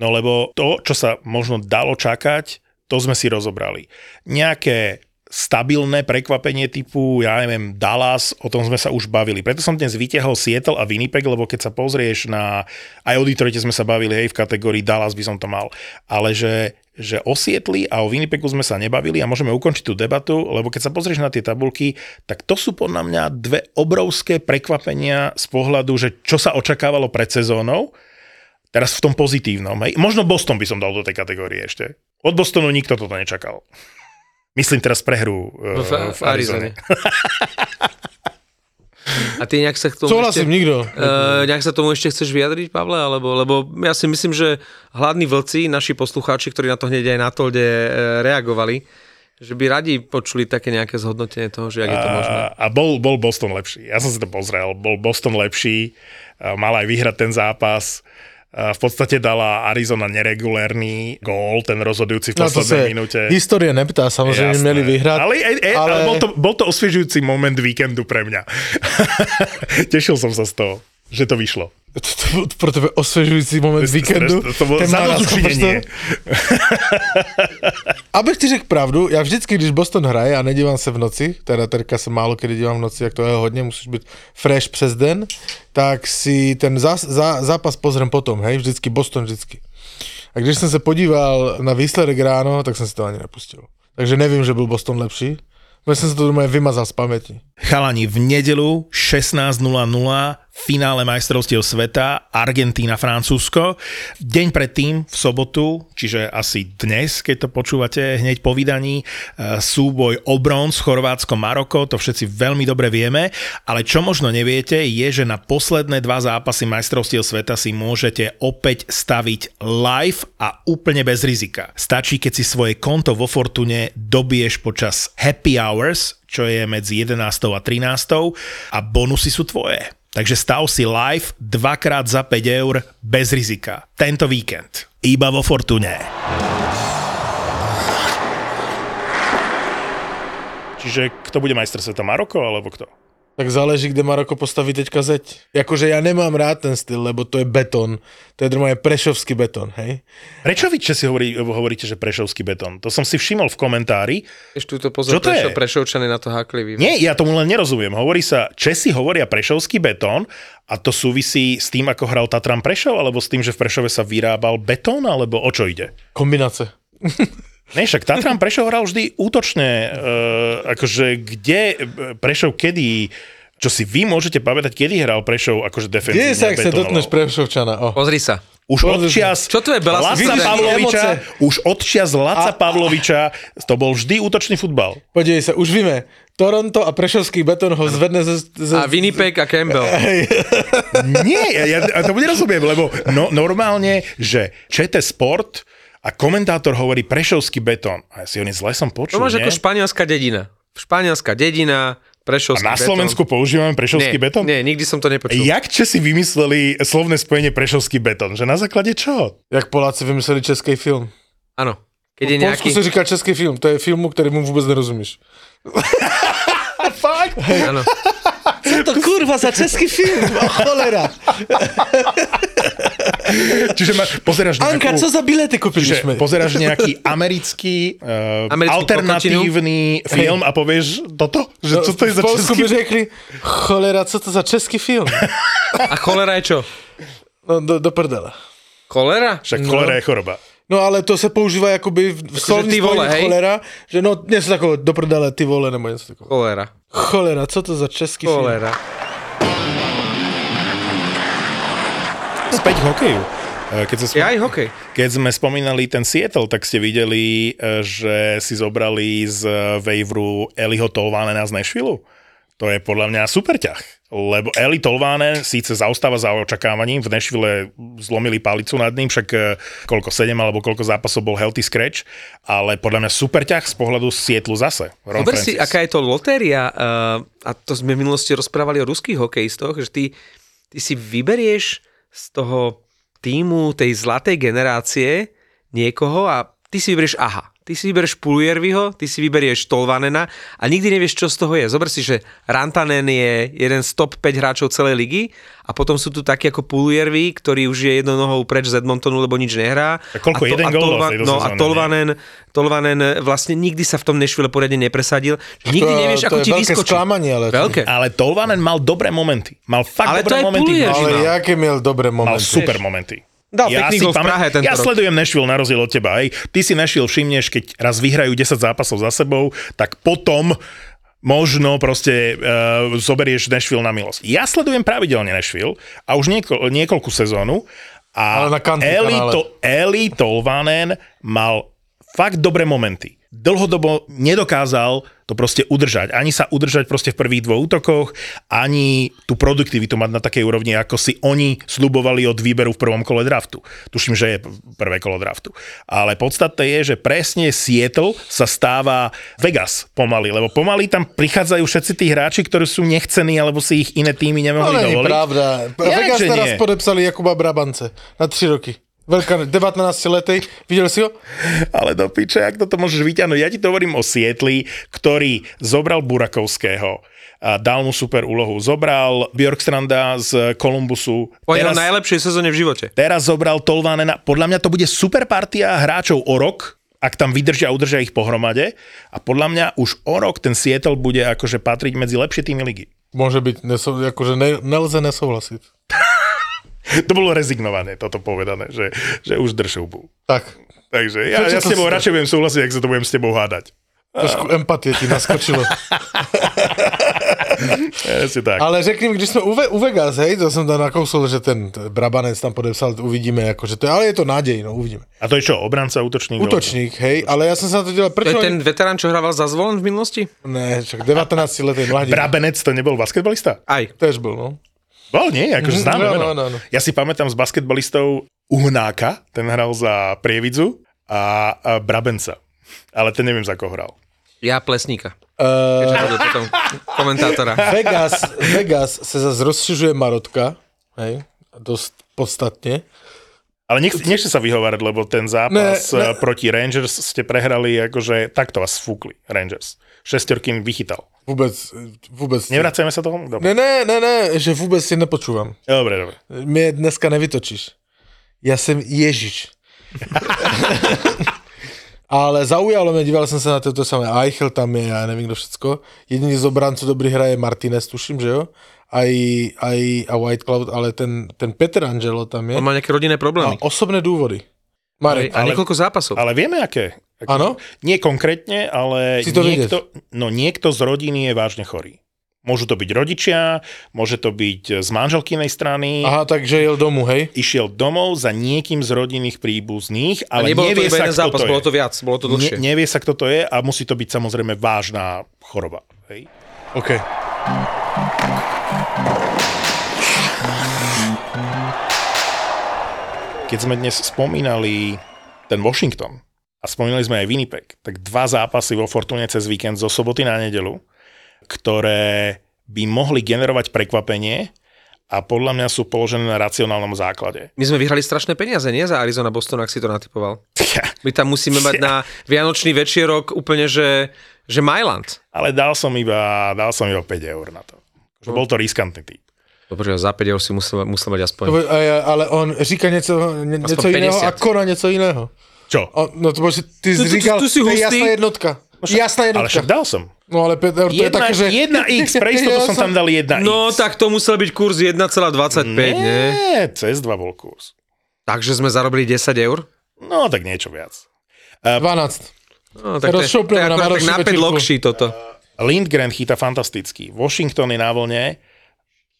Speaker 1: No lebo to, čo sa možno dalo čakať, to sme si rozobrali. Nejaké stabilné prekvapenie typu, ja neviem, Dallas, o tom sme sa už bavili. Preto som dnes vytiahol Seattle a Winnipeg, lebo keď sa pozrieš na, aj o Detroite sme sa bavili, hej, v kategórii Dallas by som to mal, ale že, že o Seattle a o Winnipegu sme sa nebavili a môžeme ukončiť tú debatu, lebo keď sa pozrieš na tie tabulky, tak to sú podľa mňa dve obrovské prekvapenia z pohľadu, že čo sa očakávalo pred sezónou, Teraz v tom pozitívnom. Hej. Možno Boston by som dal do tej kategórie ešte. Od Bostonu nikto toto nečakal. Myslím teraz prehru uh,
Speaker 2: V,
Speaker 1: v Arizone.
Speaker 2: A ty nejak sa k tomu
Speaker 3: Súhlasím,
Speaker 2: ešte,
Speaker 3: nikto.
Speaker 2: uh, nejak sa tomu ešte chceš vyjadriť, Pavle? Alebo, lebo ja si myslím, že hladní vlci, naši poslucháči, ktorí na to hneď aj na tolde uh, reagovali, že by radi počuli také nejaké zhodnotenie toho, že jak je to možné.
Speaker 1: A, a bol, bol Boston lepší. Ja som si to pozrel. Bol Boston lepší. Mal aj vyhrať ten zápas. V podstate dala Arizona neregulérny gól, ten rozhodujúci v
Speaker 3: No
Speaker 1: poslednej
Speaker 3: sa
Speaker 1: minúte.
Speaker 3: história nepýta, samozrejme
Speaker 1: Jasné.
Speaker 3: mieli vyhrať.
Speaker 1: Ale, e, e, ale... ale bol, to, bol to osviežujúci moment víkendu pre mňa. Tešil som sa z toho, že to vyšlo.
Speaker 3: To, to bol pro tebe osvežujúci moment víkendu.
Speaker 1: To, to bolo
Speaker 3: Ten naraz,
Speaker 1: zadozučinenie.
Speaker 3: Abych ti řekl pravdu, já vždycky, když Boston hraje a nedívám se v noci, teda terka se málo kdy dívám v noci, jak to je hodně, musíš být fresh přes den, tak si ten zá, zá, zápas pozriem potom, hej, vždycky Boston vždycky. A když jsem se podíval na výsledek ráno, tak jsem si to ani nepustil. Takže nevím, že byl Boston lepší. Ja som sa to normálne vymazal z pamäti.
Speaker 1: Chalani, v nedelu 16.00 finále majstrovstiev sveta Argentína, Francúzsko. Deň predtým v sobotu, čiže asi dnes, keď to počúvate hneď po vydaní, e, súboj o bronz Chorvátsko, Maroko, to všetci veľmi dobre vieme, ale čo možno neviete je, že na posledné dva zápasy majstrovstiev sveta si môžete opäť staviť live a úplne bez rizika. Stačí, keď si svoje konto vo Fortune dobiješ počas happy hours, čo je medzi 11. a 13. a bonusy sú tvoje. Takže stav si live dvakrát za 5 eur bez rizika. Tento víkend. Iba vo Fortune. Čiže kto bude majster sveta? Maroko alebo kto?
Speaker 3: Tak záleží, kde Maroko postaví teďka zeď. Jakože ja nemám rád ten styl, lebo to je betón. To je normálne prešovský betón, hej?
Speaker 1: Prečo vy Česi hovorí, hovoríte, že prešovský betón? To som si všimol v komentári.
Speaker 2: Ešte tu to pozor,
Speaker 1: Čo to
Speaker 2: prešo,
Speaker 1: je?
Speaker 2: prešovčany na to háklivý.
Speaker 1: Nie, ja tomu len nerozumiem. Hovorí sa, Česi hovoria prešovský betón a to súvisí s tým, ako hral Tatran Prešov, alebo s tým, že v Prešove sa vyrábal betón, alebo o čo ide?
Speaker 3: Kombináce.
Speaker 1: Ne, však Tatran Prešov hral vždy útočne, uh, akože kde e, Prešov kedy, čo si vy môžete pamätať, kedy hral Prešov akože defenzívne
Speaker 3: Kde sa, ak sa dotkneš Prešovčana? Oh.
Speaker 2: Pozri sa.
Speaker 1: Už od čias
Speaker 2: Čo to je, Bela?
Speaker 1: Laca Pavloviča, už od čias Laca Pavloviča, to bol vždy útočný futbal.
Speaker 3: Podívej sa, už víme. Toronto a Prešovský betón ho zvedne ze... ze
Speaker 2: A Winnipeg a Campbell.
Speaker 1: Nie, ja, ja tomu nerozumiem, lebo no, normálne, že ČT Sport a komentátor hovorí Prešovský betón. A ja si oni zle som počul,
Speaker 2: To máš
Speaker 1: nie?
Speaker 2: ako španielská dedina. Španielská dedina,
Speaker 1: A
Speaker 2: Prešovský
Speaker 1: na
Speaker 2: betón.
Speaker 1: Slovensku používame Prešovský
Speaker 2: nie,
Speaker 1: betón?
Speaker 2: Nie, nikdy som to nepočul.
Speaker 1: Jak Česi vymysleli slovné spojenie Prešovský betón? Že na základe čo?
Speaker 3: Jak Poláci vymysleli český film.
Speaker 2: Áno. Keď je
Speaker 3: V Polsku
Speaker 2: nejaký...
Speaker 3: se říká český film, to je filmu, ktorému vůbec nerozumíš.
Speaker 1: Fakt?
Speaker 2: Áno.
Speaker 3: To kurva za český film, oh, cholera.
Speaker 1: Čiže ma, pozeráš nejakú...
Speaker 3: Anka, co za bilety kúpili
Speaker 1: Že
Speaker 3: sme?
Speaker 1: pozeráš nejaký americký, uh,
Speaker 2: Americkú
Speaker 1: alternatívny film a povieš toto? Že čo to je za český
Speaker 3: by řekli, cholera, co to za český film?
Speaker 2: A cholera je čo?
Speaker 3: No do, do prdele.
Speaker 2: Cholera?
Speaker 1: Však cholera je choroba.
Speaker 3: No ale to se používá jakoby v slovní spojení
Speaker 2: hej?
Speaker 3: cholera, že no něco takového, do prdele, ty vole, nebo něco takového.
Speaker 2: Cholera.
Speaker 3: Cholera, co to za český film?
Speaker 2: Cholera.
Speaker 1: Späť k hokeju. Eh, Keď, sa
Speaker 2: Je aj hokej.
Speaker 1: keď sme spomínali ten Seattle, tak ste videli, eh, že si zobrali z waveru Eliho Tolvanena z Nashville? To je podľa mňa super ťah. Lebo Eli Tolvánen síce zaostáva za očakávaním, v Nashville zlomili palicu nad ním, však e, koľko 7 alebo koľko zápasov bol healthy scratch, ale podľa mňa super ťah z pohľadu Sietlu zase. Ron
Speaker 2: Zober si, aká je to lotéria, uh, a to sme v minulosti rozprávali o ruských hokejistoch, že ty, ty si vyberieš z toho týmu tej zlatej generácie niekoho a ty si vyberieš aha. Ty si vyberieš Puljerviho, ty si vyberieš Tolvanena a nikdy nevieš, čo z toho je. Zober si, že Rantanen je jeden z top 5 hráčov celej ligy a potom sú tu takí ako Puljervi, ktorý už je jednou nohou preč z Edmontonu, lebo nič nehrá.
Speaker 1: A koľko? Jeden gól dal v tejto
Speaker 2: No a Tolvanen, Tolvanen vlastne nikdy sa v tom Nešvile poriadne nepresadil. Nikdy
Speaker 3: To-
Speaker 2: nevieš,
Speaker 3: to
Speaker 2: ako
Speaker 3: je
Speaker 2: ti vyskočí.
Speaker 3: sklamanie, ale-
Speaker 2: Veľké.
Speaker 1: Ale Tolvanen mal dobré momenty. Mal fakt
Speaker 2: Ale to
Speaker 1: dobré momenty.
Speaker 2: Puljer,
Speaker 1: Mal-
Speaker 3: Ale
Speaker 2: mal.
Speaker 3: jaké miel dobré
Speaker 1: mal
Speaker 3: momenty.
Speaker 1: super momenty.
Speaker 2: Dal pekný
Speaker 1: si
Speaker 2: gól v Prahe tento
Speaker 1: ja
Speaker 2: rok.
Speaker 1: sledujem Nashville na rozdiel od teba. Hej. Ty si Nashville všimneš, keď raz vyhrajú 10 zápasov za sebou, tak potom možno proste uh, zoberieš Nashville na milosť. Ja sledujem pravidelne Nashville a už nieko, niekoľku sezónu a
Speaker 3: Ale na country
Speaker 1: Eli, to, Eli Tolvanen mal fakt dobré momenty. Dlhodobo nedokázal to proste udržať. Ani sa udržať proste v prvých dvoch útokoch, ani tú produktivitu mať na takej úrovni, ako si oni slubovali od výberu v prvom kole draftu. Tuším, že je prvé kolo draftu. Ale podstatné je, že presne Seattle sa stáva Vegas pomaly, lebo pomaly tam prichádzajú všetci tí hráči, ktorí sú nechcení, alebo si ich iné týmy nemohli
Speaker 3: není
Speaker 1: dovoliť.
Speaker 3: pravda.
Speaker 1: Jak,
Speaker 3: Vegas teraz
Speaker 1: nie?
Speaker 3: podepsali Jakuba Brabance na 3 roky. Veľká 19 letej. Videl si ho?
Speaker 1: Ale do piče, ak toto môžeš vyťahnuť. Ja ti to hovorím o Sietli, ktorý zobral Burakovského a dal mu super úlohu. Zobral Bjorkstranda z Kolumbusu.
Speaker 2: Po jeho najlepšej sezóne v živote.
Speaker 1: teraz zobral Tolvanena. Podľa mňa to bude super partia hráčov o rok, ak tam vydržia a udržia ich pohromade. A podľa mňa už o rok ten Seattle bude akože patriť medzi lepšie týmy ligy.
Speaker 3: Môže byť, neso, akože ne, nelze nesouhlasiť.
Speaker 1: To bolo rezignované, toto povedané, že, že už drž hubu.
Speaker 3: Tak,
Speaker 1: Takže ja,
Speaker 3: Prečo
Speaker 1: ja s
Speaker 3: to
Speaker 1: tebou
Speaker 3: si-
Speaker 1: radšej budem súhlasiť, ak sa to budem s tebou hádať.
Speaker 3: trošku empatie ti naskočilo.
Speaker 1: Presne tak.
Speaker 3: Ale řekni mi, když jsme u, Ve- u Vegas, hej, to jsem tam nakousl, že ten Brabanec tam podepsal, uvidíme, akože to, ale je to nádej, no uvidíme.
Speaker 1: A to je čo, obranca, útočník?
Speaker 3: Útočník, hej, ale ja som sa na to delal,
Speaker 2: To
Speaker 3: prečo?
Speaker 2: je ten veterán, čo hrával za zvolen v minulosti?
Speaker 3: Ne, však 19 letý mladík.
Speaker 1: Brabenec to nebol basketbalista?
Speaker 2: Aj.
Speaker 3: Tež bol, no.
Speaker 1: Bol, nie? Akože
Speaker 3: Mhm,
Speaker 1: známe
Speaker 3: no,
Speaker 1: meno.
Speaker 3: no, no, no.
Speaker 1: Ja si pamätám z basketbalistov Uhnáka, ten hral za Prievidzu a, a Brabenca. Ale ten neviem, za koho hral.
Speaker 2: Ja Plesníka.
Speaker 3: Uh,
Speaker 2: potom komentátora.
Speaker 3: Vegas, Vegas sa zase rozšiřuje Marotka, hej, dosť podstatne.
Speaker 1: Ale nech, nechte sa vyhovárať, lebo ten zápas
Speaker 3: Ne, ne.
Speaker 1: ne, proti Rangers ste prehrali, akože takto vás fúkli Rangers. Šestorkin vychytal.
Speaker 3: Vôbec, vôbec.
Speaker 1: Nevracajme sa tomu? Dobre,
Speaker 3: Ne, ne, ne, ne, že vôbec si nepočúvam.
Speaker 1: dobre. dobre.
Speaker 3: Mě dneska nevytočíš. Ja jsem Ježiš. Ale zaujalo mě, díval jsem se na toto samé. Eichel tam je, já nevím, kdo všecko. Jediný z obranců dobrý hraje Martinez, tuším, že jo? Aj, aj a White Cloud, ale ten, ten Peter Angelo tam je.
Speaker 2: On má nejaké rodinné
Speaker 3: A
Speaker 2: problémy.
Speaker 3: osobné důvody. Marek,
Speaker 2: A niekoľko zápasov.
Speaker 1: Ale vieme, aké.
Speaker 3: Áno?
Speaker 1: Nie konkrétne, ale
Speaker 3: Si to
Speaker 1: niekto, no, niekto z rodiny je vážne chorý. Môžu to byť rodičia, môže to byť z manželkynej strany.
Speaker 3: Aha, takže jel domů, hej?
Speaker 1: Išiel domov za niekým z rodinných príbuzných,
Speaker 2: A
Speaker 1: ale
Speaker 2: nebolo to
Speaker 1: nevie
Speaker 2: iba
Speaker 1: sa, kto
Speaker 2: zápas,
Speaker 1: to
Speaker 2: bolo
Speaker 1: je.
Speaker 2: to viac, bolo to dlhšie.
Speaker 1: Ne, nevie sa, kto to je a musí to byť samozrejme vážna choroba. Hej?
Speaker 3: OK.
Speaker 1: Keď sme dnes spomínali ten Washington a spomínali sme aj Winnipeg, tak dva zápasy vo Fortune cez víkend zo soboty na nedelu, ktoré by mohli generovať prekvapenie a podľa mňa sú položené na racionálnom základe.
Speaker 2: My sme vyhrali strašné peniaze, nie? Za Arizona Boston, ak si to natypoval. My tam musíme mať na Vianočný večierok úplne, že, že Mailand.
Speaker 1: Ale dal som iba, dal som iba 5 eur na to. Že bol to riskantný typ.
Speaker 2: Dobre, za 5 eur si musel, musel mať aspoň.
Speaker 3: Ja- ale on říká něco, ně, něco
Speaker 2: 50.
Speaker 3: jiného a koná něco jiného.
Speaker 1: Čo?
Speaker 3: On, no to bože, ty
Speaker 2: tu-
Speaker 3: říkal,
Speaker 2: tu si
Speaker 3: to je
Speaker 2: hustý.
Speaker 3: jasná jednotka. Jasná
Speaker 1: Ale
Speaker 3: jednotka.
Speaker 1: však dal som.
Speaker 3: No ale 5 eur, to je
Speaker 1: Jedna,
Speaker 3: také, že...
Speaker 1: jedna x, pre istotu
Speaker 3: Ja
Speaker 1: som tam dal jedna
Speaker 2: No
Speaker 1: x.
Speaker 2: tak to musel byť kurz 1,25, nie?
Speaker 1: Nie, cez dva bol kurz.
Speaker 2: Takže sme zarobili 10 eur?
Speaker 1: No, tak niečo viac.
Speaker 3: 12.
Speaker 2: No, tak to je, to je akorát tak na 5
Speaker 3: večírku.
Speaker 2: lokší toto.
Speaker 1: Lindgren chytá fantasticky. Washington je na vlne,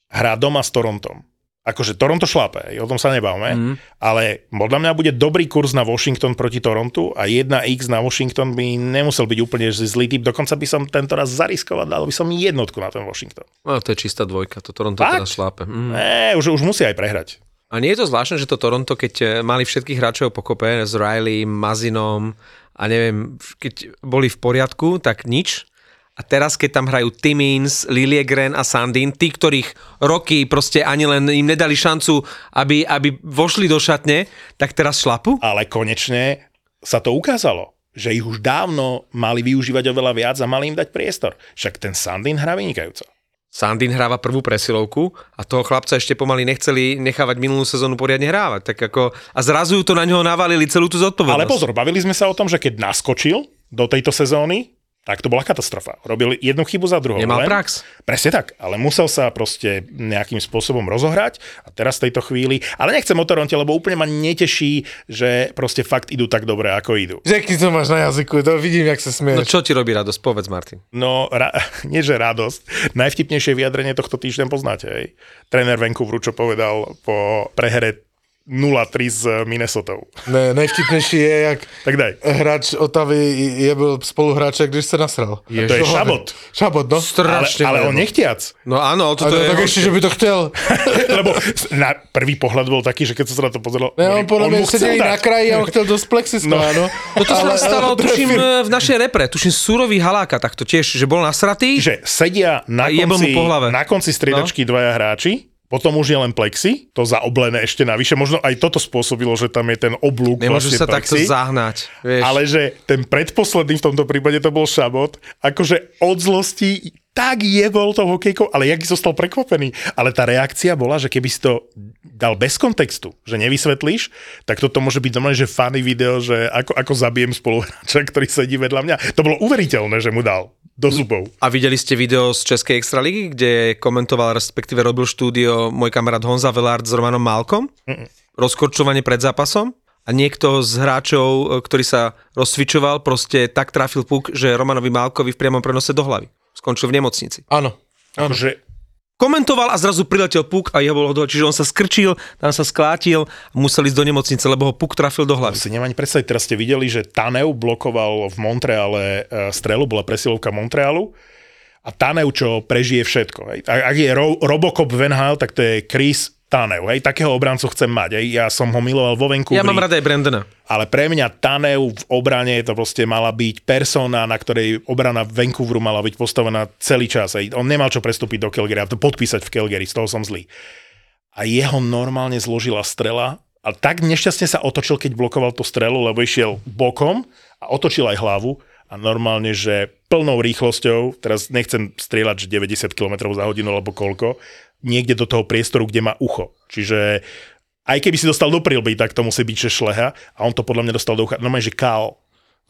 Speaker 1: hrá doma s Torontom. Akože Toronto šlape, o tom sa nebavme, mm. ale podľa mňa bude dobrý kurz na Washington proti Torontu a 1x na Washington by nemusel byť úplne zlý typ, dokonca by som tento raz zariskovať, dal by som jednotku na ten Washington.
Speaker 2: No, to je čistá dvojka, to Toronto
Speaker 1: Fakt?
Speaker 2: teraz šlápe. Mm.
Speaker 1: Ne, už, už musí aj prehrať.
Speaker 2: A nie je to zvláštne, že to Toronto, keď eh, mali všetkých hráčov pokope s Riley, Mazinom a neviem, keď boli v poriadku, tak nič. A teraz, keď tam hrajú Timmins, Liliegren a Sandin, tí, ktorých roky proste ani len im nedali šancu, aby, aby vošli do šatne, tak teraz šlapu?
Speaker 1: Ale konečne sa to ukázalo že ich už dávno mali využívať oveľa viac a mali im dať priestor. Však ten Sandin hrá vynikajúco.
Speaker 2: Sandin hráva prvú presilovku a toho chlapca ešte pomaly nechceli nechávať minulú sezónu poriadne hrávať. Tak ako, a zrazu to na ňoho navalili celú tú zodpovednosť.
Speaker 1: Ale pozor, bavili sme sa o tom, že keď naskočil do tejto sezóny, tak to bola katastrofa. Robil jednu chybu za druhou.
Speaker 2: Nemal
Speaker 1: len,
Speaker 2: prax.
Speaker 1: Presne tak, ale musel sa proste nejakým spôsobom rozohrať a teraz v tejto chvíli, ale nechcem o Toronte, lebo úplne ma neteší, že proste fakt idú tak dobre, ako idú.
Speaker 3: Jaký to máš na jazyku, to vidím, jak sa
Speaker 2: No
Speaker 3: smieš.
Speaker 2: čo ti robí radosť? Povedz, Martin.
Speaker 1: No, ra- nie že radosť. Najvtipnejšie vyjadrenie tohto týždňa poznáte, hej. Tréner Vancouveru, čo povedal po prehre 0-3 s Minnesotou.
Speaker 3: Ne, nejvtipnější je, jak
Speaker 1: Tak daj.
Speaker 3: hráč Otavy je byl spoluhráče, když se nasral.
Speaker 1: To je šabot.
Speaker 3: Šabot, no.
Speaker 1: Ale,
Speaker 2: Strašne.
Speaker 1: ale on
Speaker 2: veľmi.
Speaker 1: nechtiac.
Speaker 2: No áno, ale toto
Speaker 3: no,
Speaker 2: je...
Speaker 3: tak ešte, že by to chtěl.
Speaker 1: Lebo na prvý pohľad bol taký, že keď som sa na to pozeral,
Speaker 3: Ne, on podľa
Speaker 1: on mu chcel
Speaker 3: na kraji a on chtěl do plexiskla,
Speaker 1: No.
Speaker 3: no.
Speaker 2: Toto sa stalo, tuším, v našej repre, tuším, Súrový Haláka takto tiež, že bol nasratý.
Speaker 1: že sedia na konci, na konci striedačky no. dvaja hráči, potom už je len plexi, to zaoblené ešte navyše. Možno aj toto spôsobilo, že tam je ten oblúk
Speaker 2: Nemôžu
Speaker 1: vlastne
Speaker 2: sa takto
Speaker 1: plexi.
Speaker 2: zahnať. Vieš.
Speaker 1: Ale že ten predposledný v tomto prípade to bol Šabot, akože od zlosti tak jebol tou hokejkou, ale jak zostal prekvapený. Ale tá reakcia bola, že keby si to dal bez kontextu, že nevysvetlíš, tak toto môže byť normálne, že funny video, že ako, ako zabijem spoluhráča, ktorý sedí vedľa mňa. To bolo uveriteľné, že mu dal do zubov.
Speaker 2: A videli ste video z Českej extraligy, kde komentoval, respektíve robil štúdio môj kamarát Honza Velard s Romanom Malkom? Rozkorčovanie pred zápasom? A niekto z hráčov, ktorý sa rozcvičoval, proste tak trafil puk, že Romanovi Malkovi v priamom prenose do hlavy. Skončil v nemocnici.
Speaker 3: Ano.
Speaker 1: Akože
Speaker 2: Komentoval a zrazu priletel puk a jeho bolo do, čiže on sa skrčil, tam sa sklátil a musel ísť do nemocnice, lebo ho puk trafil do hlavy.
Speaker 1: si neviem ani predstaviť, teraz ste videli, že Tanev blokoval v Montreale e, strelu, bola presilovka Montrealu a Tanev, čo prežije všetko. Ak je Ro- Robocop v NHL, tak to je Chris Tanev. Hej. Takého obrancu chcem mať. Hej. Ja som ho miloval vo Vancouveri.
Speaker 2: Ja mám rada aj Brandona.
Speaker 1: Ale pre mňa Tanev v obrane to proste mala byť persona, na ktorej obrana Vancouveru mala byť postavená celý čas. Hej. On nemal čo prestúpiť do Calgary a to podpísať v Calgary, z toho som zlý. A jeho normálne zložila strela a tak nešťastne sa otočil, keď blokoval tú strelu, lebo išiel bokom a otočil aj hlavu a normálne, že plnou rýchlosťou, teraz nechcem strieľať, že 90 km za hodinu alebo koľko, niekde do toho priestoru, kde má ucho. Čiže aj keby si dostal do prilby, tak to musí byť, že šleha a on to podľa mňa dostal do ucha. Normálne, že kál.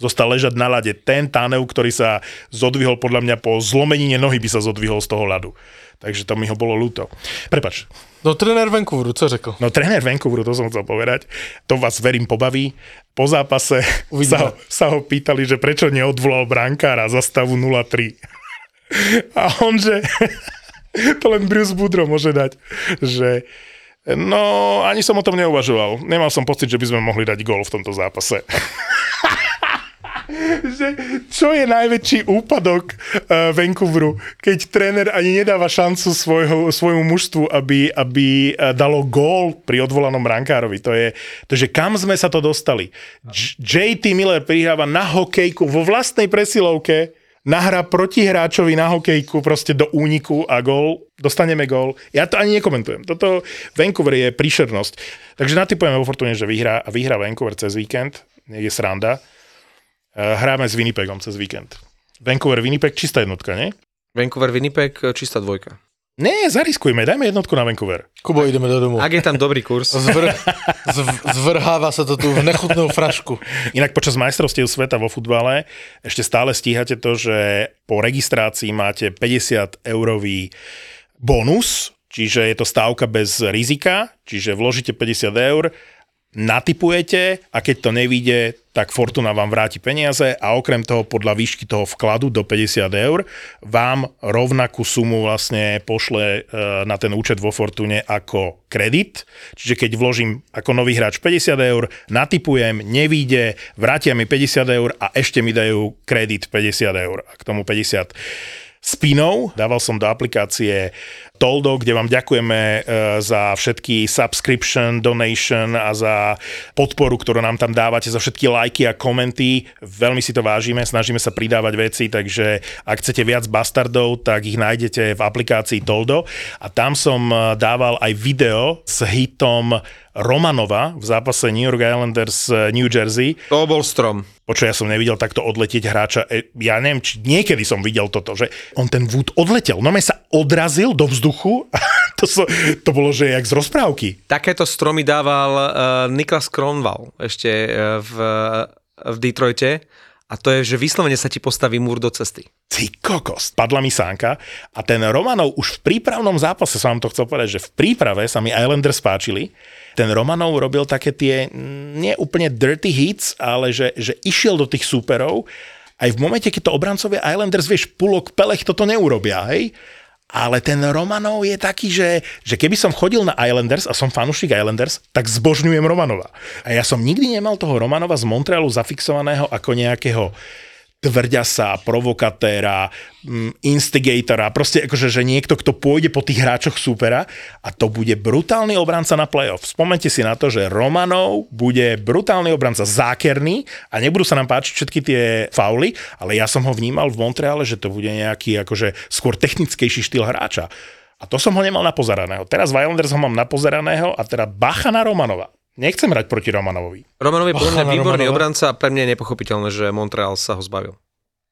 Speaker 1: Zostal ležať na lade. Ten Tánev, ktorý sa zodvihol podľa mňa po zlomenine nohy by sa zodvihol z toho ľadu. Takže to mi ho bolo ľúto. Prepač,
Speaker 3: No trenér Vancouveru, co řekl?
Speaker 1: No tréner Vancouveru, to som chcel povedať, to vás verím pobaví. Po zápase sa ho, sa ho pýtali, že prečo neodvolal brankára za stavu 0-3. A on, že to len Bruce Boudreau môže dať, že no ani som o tom neuvažoval. Nemal som pocit, že by sme mohli dať gól v tomto zápase. že čo je najväčší úpadok uh, Vancouveru, keď tréner ani nedáva šancu svojho, svojmu mužstvu, aby, aby uh, dalo gól pri odvolanom brankárovi. To je, to, že kam sme sa to dostali. J- JT Miller prihráva na hokejku vo vlastnej presilovke, nahrá protihráčovi na hokejku proste do úniku a gól, dostaneme gól. Ja to ani nekomentujem. Toto Vancouver je príšernosť. Takže natypujeme vo Fortune, že vyhrá, vyhrá Vancouver cez víkend. Nie je sranda. Uh, hráme s Winnipegom cez víkend. Vancouver, Winnipeg, čistá jednotka, nie?
Speaker 2: Vancouver, Winnipeg, čistá dvojka.
Speaker 1: Nie, zariskujme, dajme jednotku na Vancouver.
Speaker 3: Kubo, ideme do domu.
Speaker 2: Ak je tam dobrý kurz.
Speaker 3: Zvr, zv, zvrháva sa to tu v nechutnou frašku.
Speaker 1: Inak počas majstrovstiev sveta vo futbale ešte stále stíhate to, že po registrácii máte 50 eurový bonus, čiže je to stávka bez rizika, čiže vložíte 50 eur natypujete a keď to nevíde, tak Fortuna vám vráti peniaze a okrem toho podľa výšky toho vkladu do 50 eur vám rovnakú sumu vlastne pošle e, na ten účet vo Fortune ako kredit. Čiže keď vložím ako nový hráč 50 eur, natypujem, nevíde, vrátia mi 50 eur a ešte mi dajú kredit 50 eur a k tomu 50 spinov. Dával som do aplikácie Toldo, kde vám ďakujeme e, za všetky subscription, donation a za podporu, ktorú nám tam dávate, za všetky lajky a komenty. Veľmi si to vážime, snažíme sa pridávať veci, takže ak chcete viac bastardov, tak ich nájdete v aplikácii Toldo. A tam som e, dával aj video s hitom Romanova v zápase New York Islanders e, New Jersey.
Speaker 2: To bol strom.
Speaker 1: Počo ja som nevidel takto odletieť hráča. Ja neviem, či niekedy som videl toto, že on ten Wood odletel. No sa odrazil do vzduchu vzduchu. to, so, to bolo, že jak z rozprávky.
Speaker 2: Takéto stromy dával uh, Niklas Kronval ešte uh, v, v Detroite. A to je, že vyslovene sa ti postaví múr do cesty.
Speaker 1: Ty kokos, padla mi sánka a ten Romanov už v prípravnom zápase, som vám to chcel povedať, že v príprave sa mi Islanders páčili. Ten Romanov robil také tie mm, nie úplne dirty hits, ale že, že išiel do tých súperov aj v momente, keď to obrancovia Islanders, vieš, pulok pelech toto neurobia, hej? Ale ten Romanov je taký, že, že keby som chodil na Islanders a som fanúšik Islanders, tak zbožňujem Romanova. A ja som nikdy nemal toho Romanova z Montrealu zafixovaného ako nejakého tvrďasa, provokatéra, mm, instigatora, proste akože, že niekto, kto pôjde po tých hráčoch súpera a to bude brutálny obranca na playoff. Spomente si na to, že Romanov bude brutálny obranca zákerný a nebudú sa nám páčiť všetky tie fauly, ale ja som ho vnímal v Montreale, že to bude nejaký akože skôr technickejší štýl hráča. A to som ho nemal napozeraného. Teraz v Islanders ho mám napozeraného a teda bacha na Romanova. Nechcem hrať proti Romanovi.
Speaker 2: Romanovi je pre mňa výborný Romanova. obranca a pre mňa je nepochopiteľné, že Montreal sa ho zbavil.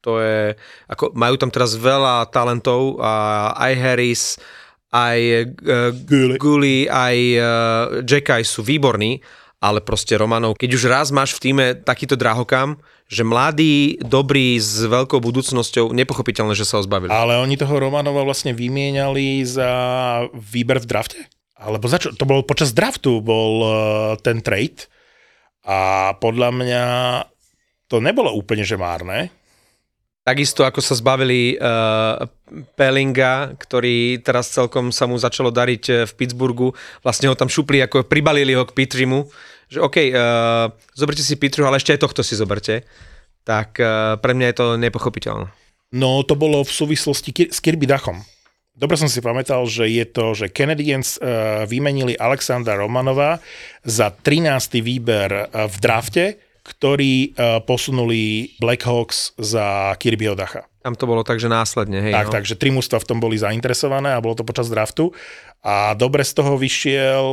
Speaker 2: To je, ako majú tam teraz veľa talentov, a aj Harris, aj uh, Gully, aj uh, Jackaj sú výborní, ale proste Romanov, keď už raz máš v týme takýto drahokam, že mladý, dobrý, s veľkou budúcnosťou, nepochopiteľné, že sa ho zbavili.
Speaker 1: Ale oni toho Romanova vlastne vymieniali za výber v drafte? Alebo začo, to bol počas draftu, bol uh, ten trade a podľa mňa to nebolo úplne že márne.
Speaker 2: Takisto ako sa zbavili uh, Pelinga, ktorý teraz celkom sa mu začalo dariť uh, v Pittsburghu, vlastne ho tam šupli, ako pribalili ho k Pitrimu, že OK, uh, zoberte si Pitru, ale ešte aj tohto si zoberte. Tak uh, pre mňa je to nepochopiteľné.
Speaker 1: No to bolo v súvislosti s Kirby Dachom dobre som si pamätal, že je to, že Canadiens uh, vymenili Alexandra Romanova za 13. výber uh, v drafte, ktorý uh, posunuli Blackhawks za Kirbyho Dacha.
Speaker 2: Tam to bolo tak, že následne, hej.
Speaker 1: Tak,
Speaker 2: no.
Speaker 1: takže tri mužstva v tom boli zainteresované a bolo to počas draftu. A dobre z toho vyšiel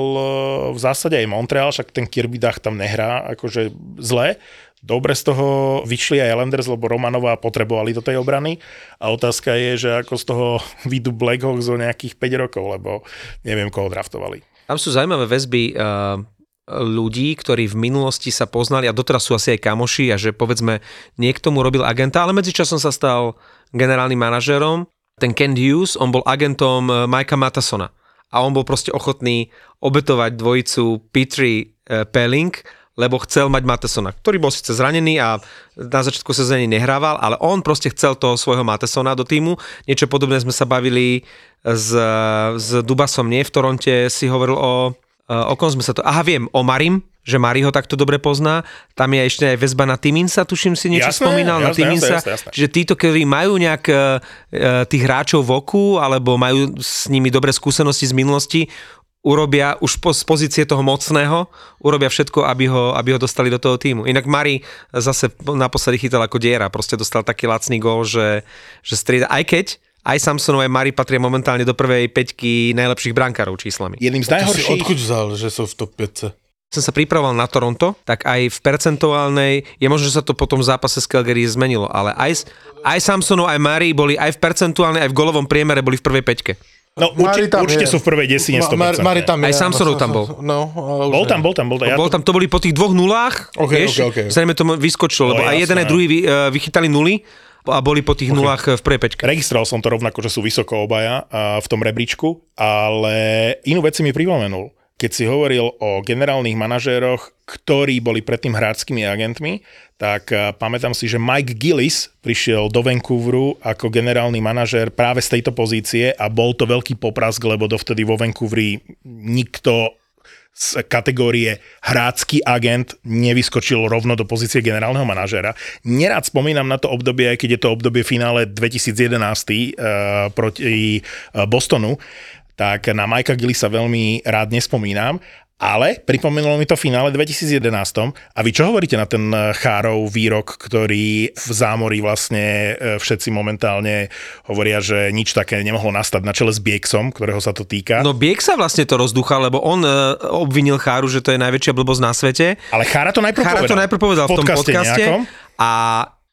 Speaker 1: v zásade aj Montreal, však ten Kirby Dach tam nehrá akože zle dobre z toho vyšli aj Islanders, lebo Romanova potrebovali do tej obrany a otázka je, že ako z toho vyjdú Blackhawks zo nejakých 5 rokov, lebo neviem, koho draftovali.
Speaker 2: Tam sú zaujímavé väzby uh, ľudí, ktorí v minulosti sa poznali a doteraz sú asi aj kamoši a že povedzme niekto mu robil agenta, ale medzičasom sa stal generálnym manažerom. Ten Ken Hughes, on bol agentom uh, Mikea Matasona a on bol proste ochotný obetovať dvojicu Petri uh, Pelling lebo chcel mať Matesona, ktorý bol síce zranený a na začiatku sezóny nehrával, ale on proste chcel toho svojho Matesona do týmu. Niečo podobné sme sa bavili s, s Dubasom, nie? V Toronte si hovoril o, o kom sme sa to... Aha, viem, o Marim, že Mari ho takto dobre pozná. Tam je ešte aj väzba na Timinsa, tuším si niečo jasné, spomínal jasné, na Timinsa. Jasné, jasné, jasné. Čiže títo, ktorí majú nejak uh, tých hráčov v oku, alebo majú s nimi dobré skúsenosti z minulosti, urobia už po, z pozície toho mocného, urobia všetko, aby ho, aby ho dostali do toho týmu. Inak Mari zase naposledy chytal ako diera, proste dostal taký lacný gól, že, že strieda, aj keď aj Samsonov aj Mari patria momentálne do prvej peťky najlepších brankárov číslami.
Speaker 1: Jedným z najhorších...
Speaker 3: Odkud vzal, že sú v top 5?
Speaker 2: som sa pripravoval na Toronto, tak aj v percentuálnej, je možno, že sa to potom v zápase s Calgary zmenilo, ale aj, aj Samsonov, aj Mari boli aj v percentuálnej, aj v golovom priemere boli v prvej peťke.
Speaker 1: No urči, určite je. sú v prvej desine 100%.
Speaker 3: Mar, Mari tam
Speaker 2: je, Aj Samsonov tam bol.
Speaker 3: No,
Speaker 1: bol tam, bol tam, bol tam.
Speaker 2: Ja bol tam, to boli po tých dvoch nulách,
Speaker 3: okay, vieš, okay, okay.
Speaker 2: zrejme to vyskočilo, no, lebo aj jeden aj druhý vy, uh, vychytali nuly a boli po tých okay. nulách v prvej pečke.
Speaker 1: Registroval som to rovnako, že sú vysoko obaja uh, v tom rebríčku, ale inú vec si mi pripomenul keď si hovoril o generálnych manažéroch, ktorí boli predtým hráčskými agentmi, tak eh, pamätám si, že Mike Gillis prišiel do Vancouveru ako generálny manažér práve z tejto pozície a bol to veľký poprask, lebo dovtedy vo Vancouveri nikto z kategórie hrácky agent nevyskočil rovno do pozície generálneho manažéra. Nerád spomínam na to obdobie, aj keď je to obdobie finále 2011 uh, proti uh, Bostonu, tak na Majka Gillisa veľmi rád nespomínam, ale pripomenulo mi to finále 2011. A vy čo hovoríte na ten eh, Chárov výrok, ktorý v zámori vlastne eh, všetci momentálne hovoria, že nič také nemohlo nastať na čele s Bieksom, ktorého sa to týka?
Speaker 2: No Biek sa vlastne to rozdúcha, lebo on uh, obvinil Cháru, že to je najväčšia blbosť na svete.
Speaker 1: Ale Chára to najprv
Speaker 2: Chára
Speaker 1: povedal.
Speaker 2: to najprv povedal v, v tom podcaste.
Speaker 1: Nejakom.
Speaker 2: A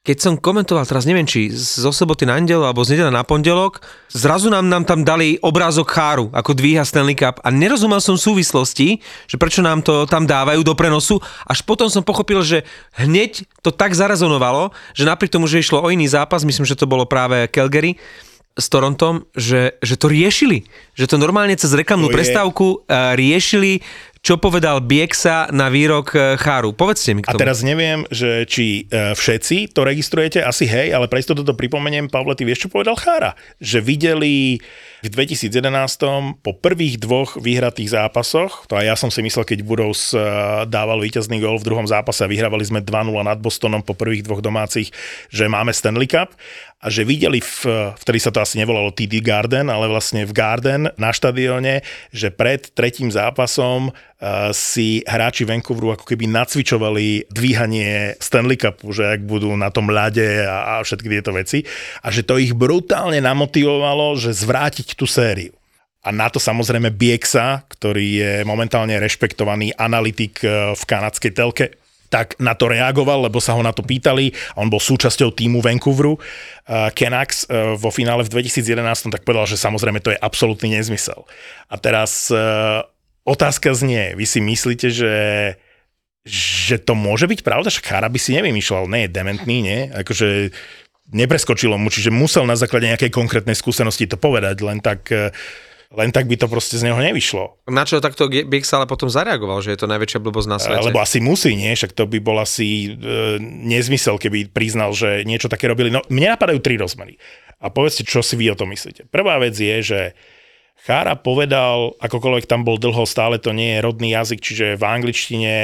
Speaker 2: keď som komentoval, teraz neviem, či zo soboty na nedelu alebo z nedela na pondelok, zrazu nám, nám tam dali obrázok Cháru, ako dvíha Stanley Cup a nerozumel som súvislosti, že prečo nám to tam dávajú do prenosu, až potom som pochopil, že hneď to tak zarazonovalo, že napriek tomu, že išlo o iný zápas, myslím, že to bolo práve Calgary, s Torontom, že, že to riešili. Že to normálne cez reklamnú
Speaker 1: To je-
Speaker 2: prestávku uh, riešili, čo povedal Bieksa na výrok uh, Cháru. Povedzte mi
Speaker 1: A
Speaker 2: k tomu.
Speaker 1: teraz neviem, že či e, všetci to registrujete, asi hej, ale pre istotu to pripomeniem, Pavle, ty vieš, čo povedal Chára? Že videli v 2011 po prvých dvoch vyhratých zápasoch, to aj ja som si myslel, keď Burrows e, dával víťazný gól v druhom zápase a vyhrávali sme 2-0 nad Bostonom po prvých dvoch domácich, že máme Stanley Cup a že videli, v, vtedy sa to asi nevolalo TD Garden, ale vlastne v Garden na štadióne, že pred tretím zápasom uh, si hráči Vancouveru ako keby nacvičovali dvíhanie Stanley Cupu, že ak budú na tom ľade a, a všetky tieto veci. A že to ich brutálne namotivovalo, že zvrátiť tú sériu. A na to samozrejme Bieksa, ktorý je momentálne rešpektovaný analytik eh, v kanadskej telke, tak na to reagoval, lebo sa ho na to pýtali a on bol súčasťou týmu Vancouveru. Uh, Canucks uh, vo finále v 2011 tak povedal, že samozrejme to je absolútny nezmysel. A teraz otázka znie, vy si myslíte, že že to môže byť pravda, že Chara by si nevymýšľal, nie je dementný, nie? Akože nepreskočilo mu, čiže musel na základe nejakej konkrétnej skúsenosti to povedať, len tak, eh, len tak by to proste z neho nevyšlo.
Speaker 2: Na čo takto Bieksa ale potom zareagoval, že je to najväčšia blbosť na svete.
Speaker 1: Lebo asi musí, nie? Však to by bol asi e, nezmysel, keby priznal, že niečo také robili. No, mne napadajú tri rozmery. A povedzte, čo si vy o tom myslíte. Prvá vec je, že Chára povedal, akokoľvek tam bol dlho, stále to nie je rodný jazyk, čiže v angličtine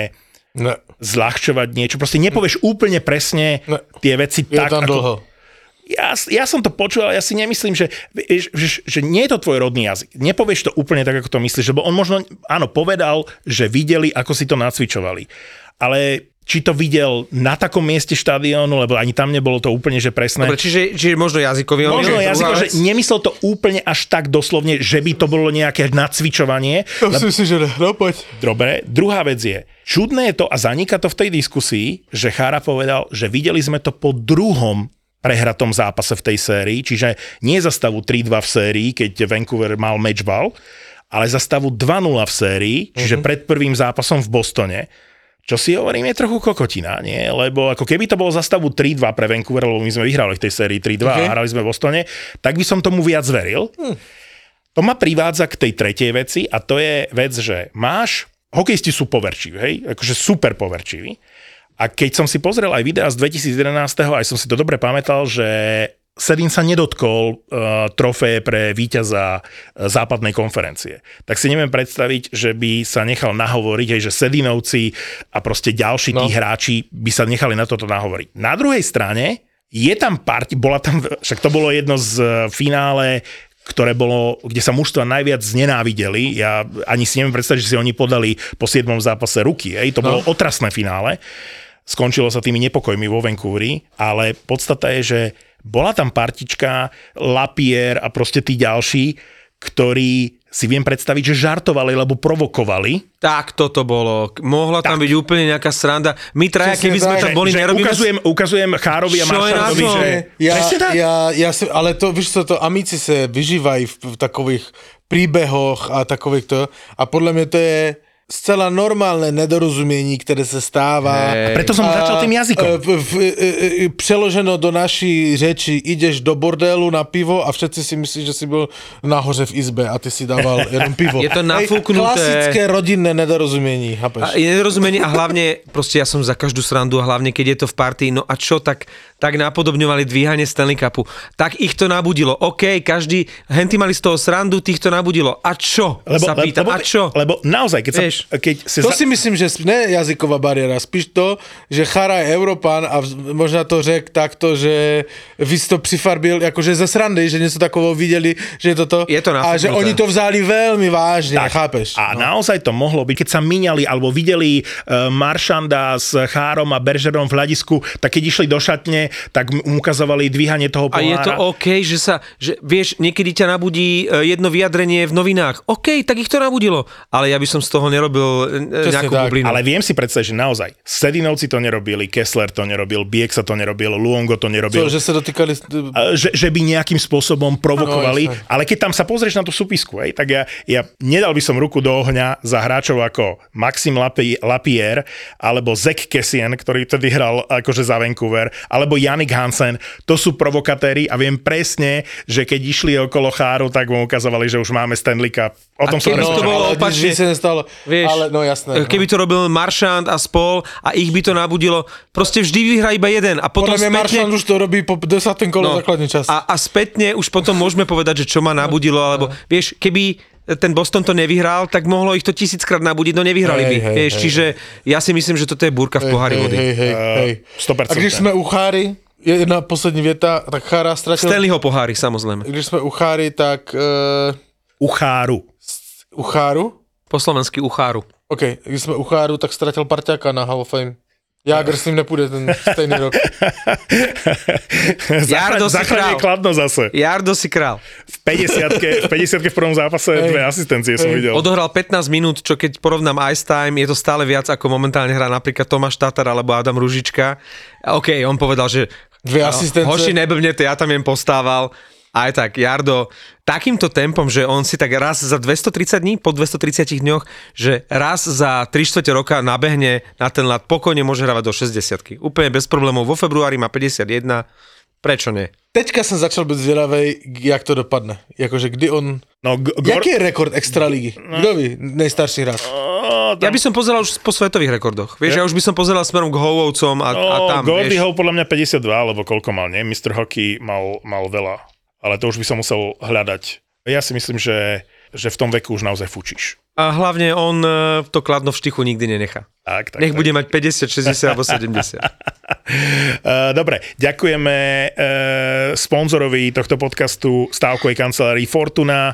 Speaker 3: Ne,
Speaker 1: zľahčovať niečo. Proste nepovieš úplne presne
Speaker 3: Ne.
Speaker 1: tie veci
Speaker 3: je
Speaker 1: tak,
Speaker 3: tam
Speaker 1: ako...
Speaker 3: dlho.
Speaker 1: Ja, ja som to počul, ale ja si nemyslím, že, vieš, že, že nie je to tvoj rodný jazyk. Nepovieš to úplne tak, ako to myslíš, lebo on možno, áno, povedal, že videli, ako si to nacvičovali. Ale či to videl na takom mieste štadiónu, lebo ani tam nebolo to úplne, že presné.
Speaker 2: Dobre, čiže, čiže možno jazykový
Speaker 1: Možno jazyko, že nemyslel to úplne až tak doslovne, že by to bolo nejaké nacvičovanie.
Speaker 3: To si si, že no poď.
Speaker 1: Dobre, druhá vec je, čudné je to a zanika to v tej diskusii, že Chára povedal, že videli sme to po druhom prehratom zápase v tej sérii, čiže nie za stavu 3-2 v sérii, keď Vancouver mal matchball, ale za stavu 2-0 v sérii, čiže pred prvým zápasom v Bostone. Čo si hovorím, je trochu kokotina, nie? Lebo ako keby to bolo za stavu 3-2 pre Vancouver, lebo my sme vyhrali v tej sérii 3-2
Speaker 3: Okay.
Speaker 1: a hrali sme v Bostone, tak by som tomu viac veril. To ma privádza k tej tretej veci a to je vec, že máš, hokejisti sú poverčiví, hej, akože super poverčiví. A keď som si pozrel aj videá z 2011, aj som si to dobre pamätal, že Sedin sa nedotkol uh, trofeje pre víťaza uh, západnej konferencie. Tak si neviem predstaviť, že by sa nechal nahovoriť, hej, že Sedinovci a proste ďalší no.
Speaker 3: No.
Speaker 1: tí hráči by sa nechali na toto nahovoriť. Na druhej strane je tam parti, bola tam, však to bolo jedno z uh, finále, ktoré bolo, kde sa mužstva najviac znenávideli. Ja ani si neviem predstaviť, že si oni podali po 7. zápase ruky. Hej. To bolo otrasné finále. Skončilo sa tými nepokojmi vo Vancouveri, ale podstata je, že bola tam partička, Lapier a proste tí ďalší, ktorí si viem predstaviť, že žartovali, alebo provokovali.
Speaker 2: Tak toto bolo. Mohla tam byť úplne nejaká sranda. My traja, keby sme
Speaker 3: tak.
Speaker 2: tam boli,
Speaker 1: že
Speaker 2: nerobíme...
Speaker 1: ukazujem, ukazujem Chárovi a Maršalovi, že...
Speaker 3: Ja,
Speaker 1: tak.
Speaker 3: ja, ja si, ale to, víš co, to amici se vyžívají v, v takových príbehoch a takovýchto a podľa mňa to je zcela normálne nedorozumiení, ktoré sa stáva.
Speaker 2: Hej.
Speaker 1: Preto som začal tým jazykom.
Speaker 3: e, v, v, e, e, přeloženo do naší řeči, ideš do bordélu na pivo a všetci si myslí, že si byl nahoře v izbe a ty si dával jenom pivo.
Speaker 2: Je to
Speaker 3: Hej,
Speaker 2: nafúknuté.
Speaker 3: Klasické rodinné nedorozumiení,
Speaker 2: A
Speaker 3: chápeš?
Speaker 2: je nedorozumenie a hlavne, proste ja som za každú srandu a hlavne keď je to v partii, no a čo, tak, tak napodobňovali dvíhanie Stanley Cupu. Tak ich to nabudilo. OK, každý, henty mali z toho srandu, tých to nabudilo. A čo? sa pýtam,
Speaker 1: lebo,
Speaker 2: a čo?
Speaker 1: Lebo naozaj, keď,
Speaker 2: Vieš,
Speaker 1: keď si
Speaker 3: To
Speaker 1: za...
Speaker 3: si myslím, že ne jazyková bariéra, spíš to, že Chara je Európan a možná to řek takto, že vy si to přifarbil akože ze srandy, že něco takového viděli, že je toto.
Speaker 2: Je to
Speaker 3: a že oni to vzali veľmi vážne, tak, chápeš?
Speaker 1: A naozaj to mohlo byť, keď sa míňali alebo videli uh, Maršanda s Chárom a Beržerom v hľadisku, tak keď išli do šatne, tak mu ukazovali dvíhanie toho
Speaker 2: A
Speaker 1: pohára.
Speaker 2: je to OK, že sa, že vieš, niekedy ťa nabudí e, jedno vyjadrenie v novinách. OK, tak ich to nabudilo. Ale ja by som z toho nerobil e,
Speaker 3: Presne
Speaker 2: nejakú
Speaker 3: tak.
Speaker 2: bublinu.
Speaker 1: Ale viem si predstaviť, že naozaj Sedinovci to nerobili, Kessler to nerobil, Biek sa to nerobil, Luongo to nerobil.
Speaker 3: Co, že sa dotýkali...
Speaker 1: A že, že by nejakým spôsobom provokovali,
Speaker 3: No,
Speaker 1: ale keď tam sa pozrieš na tú súpisku, hej, tak ja, ja nedal by som ruku do ohňa za hráčov ako Maxim Lapi, Lapierre alebo Zek Kessien, ktorý vtedy hral akože za Vancouver, alebo Janik Hansen, to sú provokatéri a viem presne, že keď išli okolo cháru, tak mu ukazovali, že už máme Stanley Cup. O tom som
Speaker 2: keby to bolo opačne. Vieš,
Speaker 3: ale, no jasné.
Speaker 2: e, keby to robil Maršant a spol a ich by to nabudilo, proste vždy vyhrá iba jeden a potom
Speaker 3: Podľa mňa Maršan už to robí po 10. kolo no, základný čas.
Speaker 2: A, a spätne už potom môžeme povedať, že čo ma nabudilo, alebo vieš, keby ten Boston to nevyhral, tak mohlo ich to tisíckrát nabudiť, no nevyhrali
Speaker 3: Hej,
Speaker 2: by.
Speaker 3: hej,
Speaker 2: vieš,
Speaker 3: hej,
Speaker 2: čiže ja si myslím, že toto je búrka v pohári
Speaker 3: hej,
Speaker 2: vody.
Speaker 3: hej, hej, hej.
Speaker 1: 100%.
Speaker 3: A když jsme u Cháry, jedna poslední věta, tak Chára ztratil...
Speaker 2: Stanleyho pohári, samozrejme.
Speaker 3: Když jsme u Cháry, tak uh,
Speaker 1: U cháru.
Speaker 3: u Cháru,
Speaker 2: Po slovensky ucháru.
Speaker 3: OK, když jsme u Cháru, tak ztratil parťáka na Hall of Fame. Jágr s ním nepůjde ten stejný rok.
Speaker 2: Jardo si král.
Speaker 1: kladno zase.
Speaker 2: Jardo si král.
Speaker 1: V 50 v 50 v prvom zápase dve asistencie som videl.
Speaker 2: Odohral 15 minút, čo keď porovnám ice time, je to stále viac ako momentálne hrá napríklad Tomáš Tatar alebo Adam Ružička. OK, on povedal, že
Speaker 3: Dve asistence.
Speaker 2: hoši neblbnete, ja tam jem postával. Aj tak, Jardo, takýmto tempom, že on si tak raz za 230 dní, po 230 dňoch, že raz za 3 čtvrte roka nabehne na ten lat, pokojne môže hravať do 60 Úplne bez problémov. Vo februári má 51, prečo nie?
Speaker 3: Teďka jsem začal být zvědavej, jak to dopadne. Jakože kdy on...
Speaker 1: No, g- gor...
Speaker 3: Jaký je rekord extraligy? Kdo ví? Nejstarší hráč.
Speaker 1: Oh,
Speaker 2: Ja by som pozeral už po svetových rekordoch. Vieš, ja, už by som pozeral smerom k Hovovcom a, a
Speaker 1: No,
Speaker 2: tam,
Speaker 1: Gordy
Speaker 2: vieš.
Speaker 1: Howe podľa mňa 52, alebo koľko mal, nie? Mr. Hockey mal, mal veľa. Ale to už by som musel hľadať. Ja si myslím, že, že v tom veku už naozaj fučíš.
Speaker 2: A hlavne on e, to kladno v štichu nikdy nenechá.
Speaker 1: Tak, tak,
Speaker 2: Nech
Speaker 1: tak.
Speaker 2: bude mať 50, 60 alebo 70.
Speaker 1: Uh, dobre, ďakujeme uh, sponzorovi tohto podcastu stávkovej kancelárii Fortuna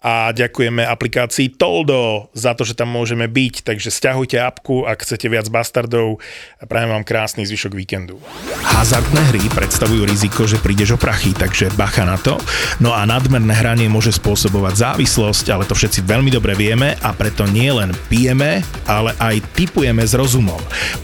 Speaker 1: a ďakujeme aplikácii Toldo za to, že tam môžeme byť, takže stiahujte apku, ak chcete viac bastardov prajem vám krásny zvyšok víkendu. Hazardné hry predstavujú riziko, že prídeš o prachy, takže bacha na to. No a nadmerné hranie môže spôsobovať závislosť, ale to všetci veľmi dobre vieme a preto nie len pijeme, ale aj typujeme s rozumom.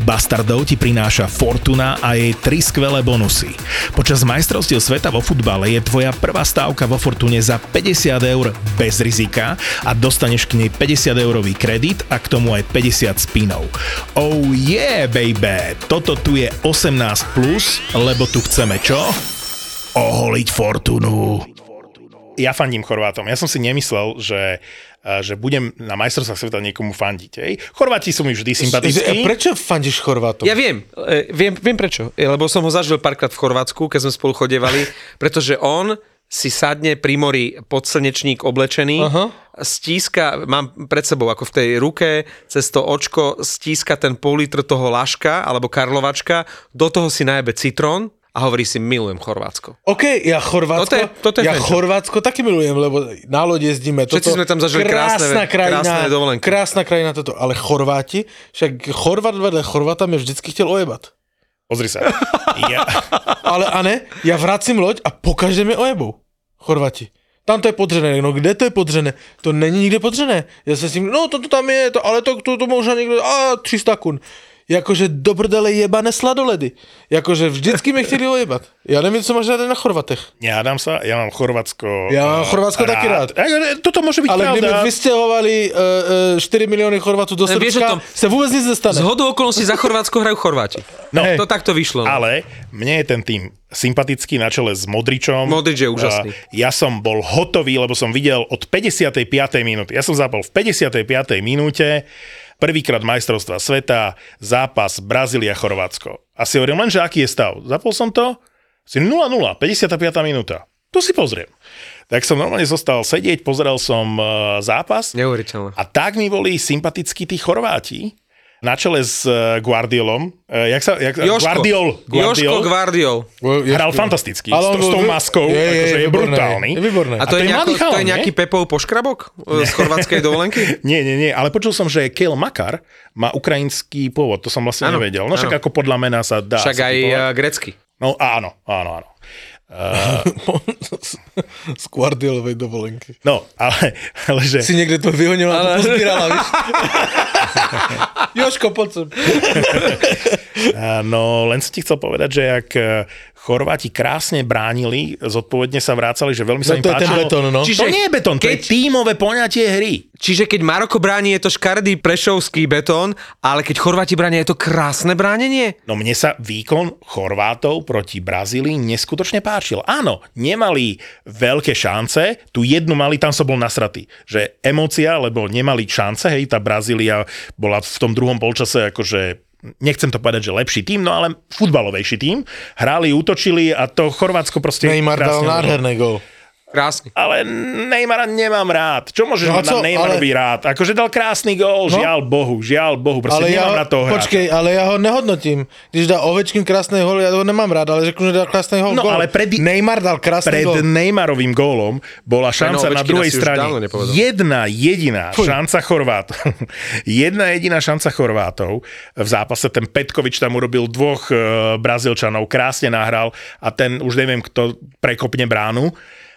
Speaker 1: Bastardov ti prináša Fortuna a jej tri skvelé bonusy. Počas majstrovstiev sveta vo futbale je tvoja prvá stávka vo Fortune za 50 eur bez rizika a dostaneš k nej 50 eurový kredit a k tomu aj 50 spinov. Oh yeah, baby! Toto tu je 18+, plus, lebo tu chceme čo? Oholiť Fortunu. Ja fandím Chorvátom. Ja som si nemyslel, že a, že budem na majstrovstvách sveta niekomu fandiť. Hej. Chorváti sú mi vždy sympatickí.
Speaker 3: Prečo fandíš Chorvátom?
Speaker 2: Ja viem, e, viem, viem prečo. E, Lebo som ho zažil párkrát v Chorvátsku, keď sme spolu chodevali, pretože on si sadne pri mori pod slnečník oblečený,
Speaker 3: Aha.
Speaker 2: stíska, mám pred sebou ako v tej ruke, cez to očko stíska ten pol litr toho laška alebo karlovačka, do toho si najebe citrón a hovorí si, milujem Chorvátsko.
Speaker 3: OK, ja Chorvátsko,
Speaker 2: Toto je- toto je
Speaker 3: ja
Speaker 2: fenčo.
Speaker 3: Chorvátsko taky milujem, lebo na loď jezdíme.
Speaker 2: Všetci sme tam zažili krásne-
Speaker 3: krajina,
Speaker 2: krásne dovolenky.
Speaker 3: Krásna krajina toto, ale Chorváti, však Chorvát vedle Chorváta mi vždycky chtěl ojebat.
Speaker 1: Pozri sa. Ja,
Speaker 3: Ale a ne, ja vracím loď a po každém je ojebou. Chorvati. Tam to je podřené, no kde to je podřené? To není nikde podřené. Já se s tím, no to, to tam je, to, ale to, to, to možná někde, a 300 kun. Jakože do prdele jebané sladoledy. Jakože vždycky mě chtěli ojebat. Já nevím, co máš rád na Chorvatech.
Speaker 1: Nehádam sa, ja mám Chorvátsko
Speaker 3: Ja mám
Speaker 1: eh,
Speaker 3: Chorvátsko taky rád.
Speaker 1: Eh, Toto môže byť
Speaker 3: Ale
Speaker 1: pravda.
Speaker 3: kdyby vystěhovali uh, uh, 4 miliony Chorvatů do
Speaker 2: vieš o
Speaker 3: Srbska,
Speaker 2: tom-
Speaker 3: se vůbec nic nestane.
Speaker 2: Z hodou okolností za Chorvátsko hrajú Chorváti.
Speaker 1: No.
Speaker 2: To takto vyšlo. no.
Speaker 1: Ale mne je ten tým sympatický na čele s Modričom.
Speaker 2: Modrič je úžasný.
Speaker 1: A Ja som bol hotový, lebo som videl od 55. minúty. Ja som zapol v 55. minúte prvýkrát majstrovstva sveta, zápas Brazília-Chorvátsko. A si hovorím len, že aký je stav. Zapol som to, si 0-0, 55. minúta. To si pozriem. Tak som normálne zostal sedieť, pozeral som eh, zápas
Speaker 2: Neuveriteľné.
Speaker 1: a tak mi boli sympatickí tí Chorváti, na čele s eh, Guardiolom. Eh, Jak sa, jak,
Speaker 2: Joško.
Speaker 1: Guardiol.
Speaker 2: Joško Guardiol.
Speaker 1: Hral fantasticky.
Speaker 3: Ale
Speaker 1: s,
Speaker 3: on
Speaker 1: s
Speaker 3: bol
Speaker 1: tou maskou,
Speaker 3: je, je,
Speaker 1: akože je brutálny.
Speaker 3: Je výborné.
Speaker 2: A to,
Speaker 1: to
Speaker 2: je,
Speaker 1: je
Speaker 2: nejako,
Speaker 1: mladý
Speaker 2: to je
Speaker 1: nie?
Speaker 2: nejaký Pepov poškrabok z chorvátskej dovolenky?
Speaker 1: Nie, nie, nie, ale počul som, že Kel Makar má ukrajinský pôvod, to som vlastne
Speaker 2: Áno,
Speaker 1: nevedel. No však
Speaker 2: áno.
Speaker 1: ako podľa mena sa dá.
Speaker 2: Však aj uh, grecky.
Speaker 1: No áno, áno, áno.
Speaker 3: Z Guardiolovej dovolenky.
Speaker 1: No, ale, ale že...
Speaker 3: Si niekde to vyhonil a to pozbírala, víš? Joško, poď sem.
Speaker 1: No, len som ti chcel povedať, že ak eh, Chorváti krásne bránili, zodpovedne sa vrácali, že veľmi sa
Speaker 3: No
Speaker 1: im
Speaker 3: to je ten
Speaker 1: páčilo.
Speaker 3: betón, no.
Speaker 1: Čiže to nie je betón, to je
Speaker 2: keď-
Speaker 1: tímové poňatie hry.
Speaker 2: Čiže keď Maroko bráni, je to škaredý prešovský betón, ale keď Chorváti bránia, je to krásne bránenie?
Speaker 1: No mne sa výkon Chorvátov proti Brazílii neskutočne páčil. Áno, nemali veľké šance, tu jednu mali, tam som bol nasratý. Že emócia, lebo nemali šance, hej, tá Brazília bola v tom druhom polčase akože nechcem to povedať, že lepší tým, no ale futbalovejší tým. Hráli, útočili a to Chorvátsko proste...
Speaker 3: Neymar dal nádherný gol.
Speaker 2: Krásny.
Speaker 1: Ale Neymara nemám rád. Čo môžeš
Speaker 3: No
Speaker 1: no,
Speaker 3: co?
Speaker 1: na Neymarovi
Speaker 3: Ale-
Speaker 1: rád? Akože dal krásny gól,
Speaker 3: No.
Speaker 1: žiaľ Bohu, žiaľ Bohu. Proste
Speaker 3: Ale ja,
Speaker 1: nemám
Speaker 3: ho,
Speaker 1: na toho hráča.
Speaker 3: počkej, ale ja ho nehodnotím. Když dá Ovečkin krásny gol, ja ho nemám rád, ale řeknu, že dal krásny gol.
Speaker 1: No, ale pred-
Speaker 3: Neymar dal krásny
Speaker 1: Pred
Speaker 3: gol.
Speaker 1: Neymarovým gólom bola šanca
Speaker 2: Ovečkina
Speaker 1: na druhej strane. Jedna jediná
Speaker 3: Fuj.
Speaker 1: šanca Chorvátov. jedna jediná šanca Chorvátov. V zápase ten Petkovič tam urobil dvoch e, Brazílčanov, krásne nahral a ten už neviem, kto prekopne bránu.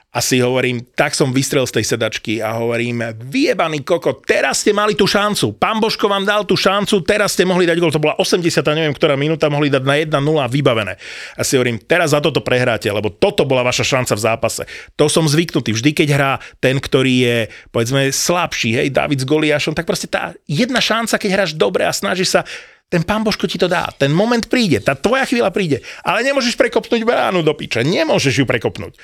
Speaker 1: A si hovorím, tak som vystrel z tej sedačky a hovorím, vyjebaný koko, teraz ste mali tú šancu. Pán Božko vám dal tú šancu, teraz ste mohli dať gol. To bola 80, a neviem, ktorá minúta, mohli dať na 1-0 vybavené. A si hovorím, teraz za toto prehráte, lebo toto bola vaša šanca v zápase. To som zvyknutý. Vždy, keď hrá ten, ktorý je, povedzme, slabší, hej, David s Goliášom, tak proste tá jedna šanca, keď hráš dobre a snažíš sa, ten pán Božko ti to dá. Ten moment príde, tá tvoja chvíľa príde. Ale nemôžeš prekopnúť bránu do piče. Nemôžeš ju prekopnúť.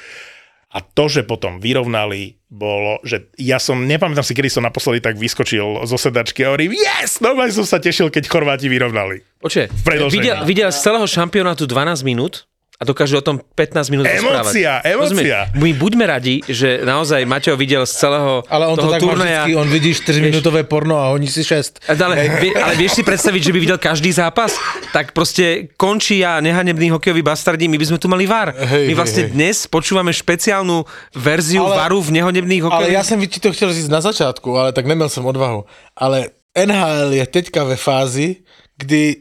Speaker 1: A to, že potom vyrovnali, bolo, že ja som, nepamätám si, kedy som naposledy tak vyskočil zo sedačky a hovorím, yes, normálne som sa tešil, keď Chorváti vyrovnali. Predĺžení.
Speaker 2: videl, videl z celého šampionátu 12 minút a dokáže o tom 15 minút
Speaker 1: Emócia,
Speaker 2: rozprávať.
Speaker 1: emócia.
Speaker 2: My buďme radi, že naozaj Maťo videl z celého
Speaker 3: Ale on to
Speaker 2: toho
Speaker 3: tak má
Speaker 2: turnaja...
Speaker 3: vždycky, on vidí 4-minútové porno a honí si 6.
Speaker 2: Ale, ale vieš si predstaviť, že by videl každý zápas? Tak proste končí a nehanebný hokejový bastardí, my by sme tu mali VAR.
Speaker 3: Hej,
Speaker 2: my
Speaker 3: hej,
Speaker 2: vlastne
Speaker 3: hej.
Speaker 2: dnes počúvame špeciálnu verziu
Speaker 3: Ale-
Speaker 2: VARu v nehanebných
Speaker 3: Ale
Speaker 2: hokejových...
Speaker 3: ja som ti to chtěl říct na začátku, ale tak neměl jsem odvahu. Ale NHL je teďka ve fázi, kdy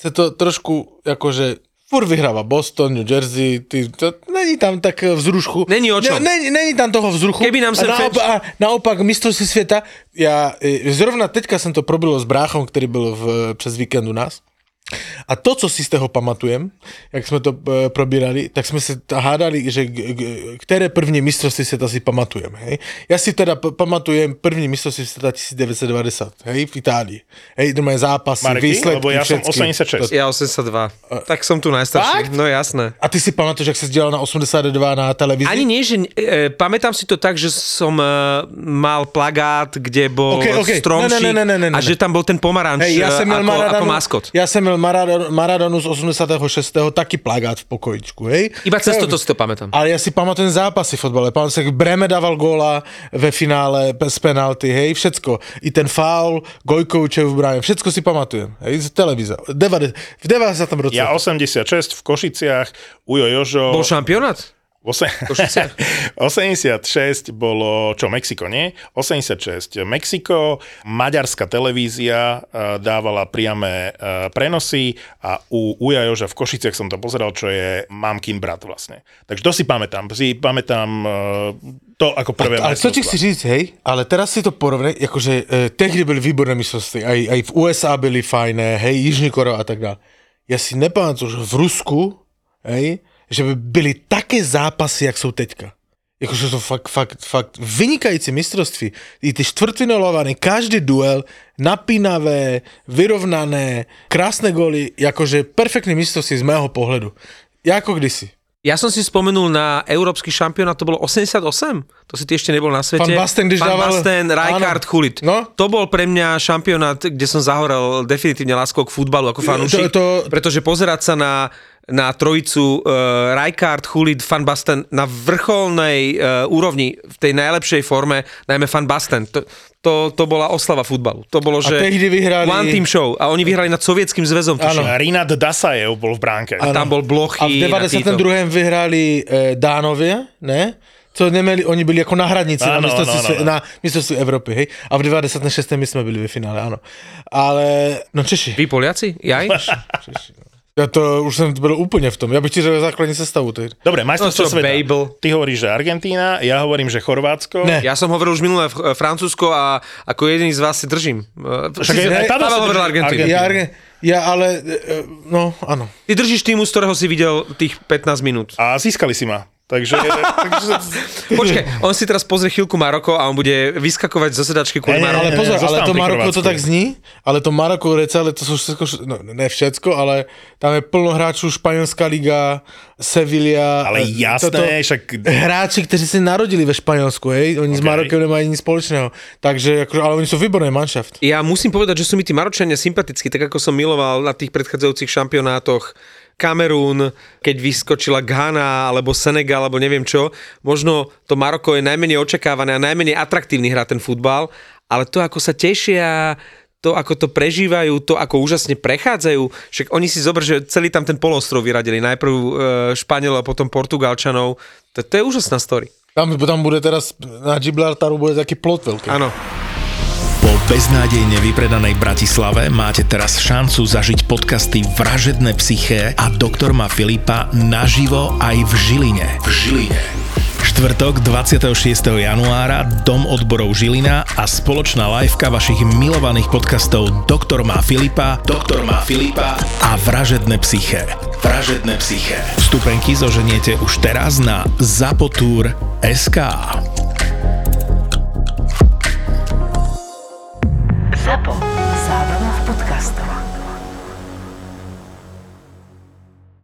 Speaker 3: se to trošku jakože furt vyhráva Boston, New Jersey, ty, to, není tam tak vzrušku.
Speaker 2: Není o čom.
Speaker 3: Ne, není, není tam toho vzruchu.
Speaker 2: Keby nám
Speaker 3: a,
Speaker 2: sem
Speaker 3: naopak, a naopak mistrovství světa, já e, zrovna teďka jsem to probilo s bráchom, který byl v, přes víkend u nás. A to, co si z toho pamatujem, jak jsme to e, probírali, tak jsme se t- hádali, že g- g- které první mistrovství světa si pamatujeme. Hej? Já si teda p- pamatujem první mistrovství světa 1990, hej, v Itálii. Hej, je zápasy,
Speaker 1: Marky,
Speaker 3: výsledky,
Speaker 1: lebo ja som
Speaker 3: všetky.
Speaker 1: 86.
Speaker 2: Ja 82. Tak som tu najstarší.
Speaker 3: Fakt?
Speaker 2: No jasné.
Speaker 3: A ty si pamatuješ, jak se dělal na 82 na televizi?
Speaker 2: Ani nie, že e, pamätám si to tak, že som e, mal plagát, kde bol
Speaker 3: Ok, ok.
Speaker 2: stromčík
Speaker 3: Ne, ne, ne, ne, ne,
Speaker 2: a že tam bol ten pomaranč
Speaker 3: Hej, ja som
Speaker 2: ako, ako
Speaker 3: Maradonu,
Speaker 2: maskot.
Speaker 3: ja som měl Maradonu, Maradonu z 86. taky plagát v pokojičku, hej?
Speaker 2: Iba cez
Speaker 3: To je-
Speaker 2: toto si to pamätám.
Speaker 3: Ale ja si pamatujem zápasy v fotbale. Si, jak Breme dával góla ve finále z penalty, hej, všetko. I ten faul, Gojkovičev v bráne, všetko si pamatujem, hej, z televíze. Devade- V 90. roce.
Speaker 1: Ja 86 v Košiciach, Ujo Jožo.
Speaker 2: Bol šampionát?
Speaker 1: Ose-
Speaker 2: Košiciach?
Speaker 1: 86 bolo, čo, Mexiko, nie? 86 Mexiko, maďarská televízia eh, dávala priame eh, prenosy a u Uja Joža v Košiciach som to pozeral, čo je mamkin brat vlastne. Takže to si pamätám. Si pamätám eh, to ako prvé
Speaker 3: Ale co ti chci říct, hej, ale teraz si to porovnej, jakože eh, tehdy byly výborné mistrovství, aj, aj v USA byly fajné, hej, Jižní Korea a tak dále. Já si nepamatuju, že v Rusku, hej, že by byly také zápasy, jak jsou teďka. Jakože to fakt, fakt, fakt vynikající mistrovství. I ty čtvrtfinalované, každý duel, napínavé, vyrovnané, krásne góly, jakože perfektný mistrovství z mého pohledu. Jako kdysi.
Speaker 2: Ja som si spomenul na európsky šampionát, to bolo 88? To si ty ešte nebol na svete.
Speaker 3: Van Basten, když
Speaker 2: Van
Speaker 3: dával-
Speaker 2: Basten, Rijkaard. Chulit.
Speaker 3: No.
Speaker 2: To bol pre mňa šampionát, kde som zahorel definitívne láskou k futbalu ako fanúšik.
Speaker 3: to-
Speaker 2: Pretože pozerať sa na, na trojicu uh, Rijkaard, Chulit, Van Basten na vrcholnej uh, úrovni, v tej najlepšej forme, najmä Van Basten, to, to, to bola oslava futbalu. To bolo, že
Speaker 3: tehdy vyhrali-
Speaker 2: One Team Show a oni vyhrali nad sovietským zväzom. tuším.
Speaker 1: Rinat Dasajev bol v bránke.
Speaker 2: A tam bol Blochy.
Speaker 3: A v 92. vyhráli e, Dánovia, ne? Co neměli, oni byli jako náhradníci na
Speaker 1: Áno,
Speaker 3: mistrovství,
Speaker 1: áno,
Speaker 3: sve-
Speaker 1: áno.
Speaker 3: na mistrovství Evropy, hej? A v 96. my jsme byli ve finále, ano. Ale, no Češi.
Speaker 2: Vy Poliaci? Jaj?
Speaker 3: Češi no. Ja to už som byl úplně v tom. Ja bych ti řekl základní sestavu. Tedy.
Speaker 1: Dobre, majstrovstvo
Speaker 2: No
Speaker 1: sveta.
Speaker 2: Babel.
Speaker 1: Ty hovoríš, že Argentína, ja hovorím, že Chorvátsko.
Speaker 3: Ne.
Speaker 2: Ja som hovoril už minulé Fr- Francúzsko a ako jediný z vás si držím.
Speaker 1: Však
Speaker 2: Si-
Speaker 1: aj- Pavel
Speaker 2: hovoril Argentínu.
Speaker 3: Ja, ja ale, e, no, áno.
Speaker 2: Ty držíš týmu, z ktorého si videl tých 15 minút.
Speaker 1: A získali si ma. Takže, takže
Speaker 2: Počkaj, on si teraz pozrie chvíľku Maroko a on bude vyskakovať zo sedačky kvôli Maroko.
Speaker 3: Ale pozor, ale to Maroko to tak zní, ale to Maroko celé, to sú všetko, no ne všetko, ale tam je plno hráčů, Španielská liga, Sevilla.
Speaker 1: Ale
Speaker 3: e,
Speaker 1: jasné, však-
Speaker 3: Hráči, kteří si narodili ve Španělsku, hej, oni s
Speaker 1: Ok.
Speaker 3: Marokem nemají nic společného. Takže, akože, ale oni sú výborný manšaft.
Speaker 2: Ja musím povedať, že sú mi tí Maročania sympatickí, tak ako som miloval na tých predchádzajúcich šampionátoch Kamerún, keď vyskočila Ghana alebo Senegal alebo neviem čo. Možno to Maroko je najmenej očakávané a najmenej atraktívny hrá ten futbal, ale to, ako sa tešia, to, ako to prežívajú, to, ako úžasne prechádzajú. Však oni si zober, že celý tam ten polostrov vyradili. Najprv e, Španielov a potom Portugalčanov. To, to je úžasná story.
Speaker 3: Tam, tam bude teraz, na Gibraltaru bude taký plot veľký.
Speaker 2: Áno.
Speaker 5: Beznádejne vypredanej Bratislave máte teraz šancu zažiť podcasty Vražedné psyché a Doktor má Filipa naživo aj v Žiline. V Žiline. Štvrtok 26. januára Dom odborov Žilina a spoločná liveka vašich milovaných podcastov Doktor má Filipa, Doktor má Filipa a Vražedné psyché. Vražedné psyché. Vstupenky zoženiete už teraz na zapotur.sk.
Speaker 6: Zapo. Zábrná v podcastovách.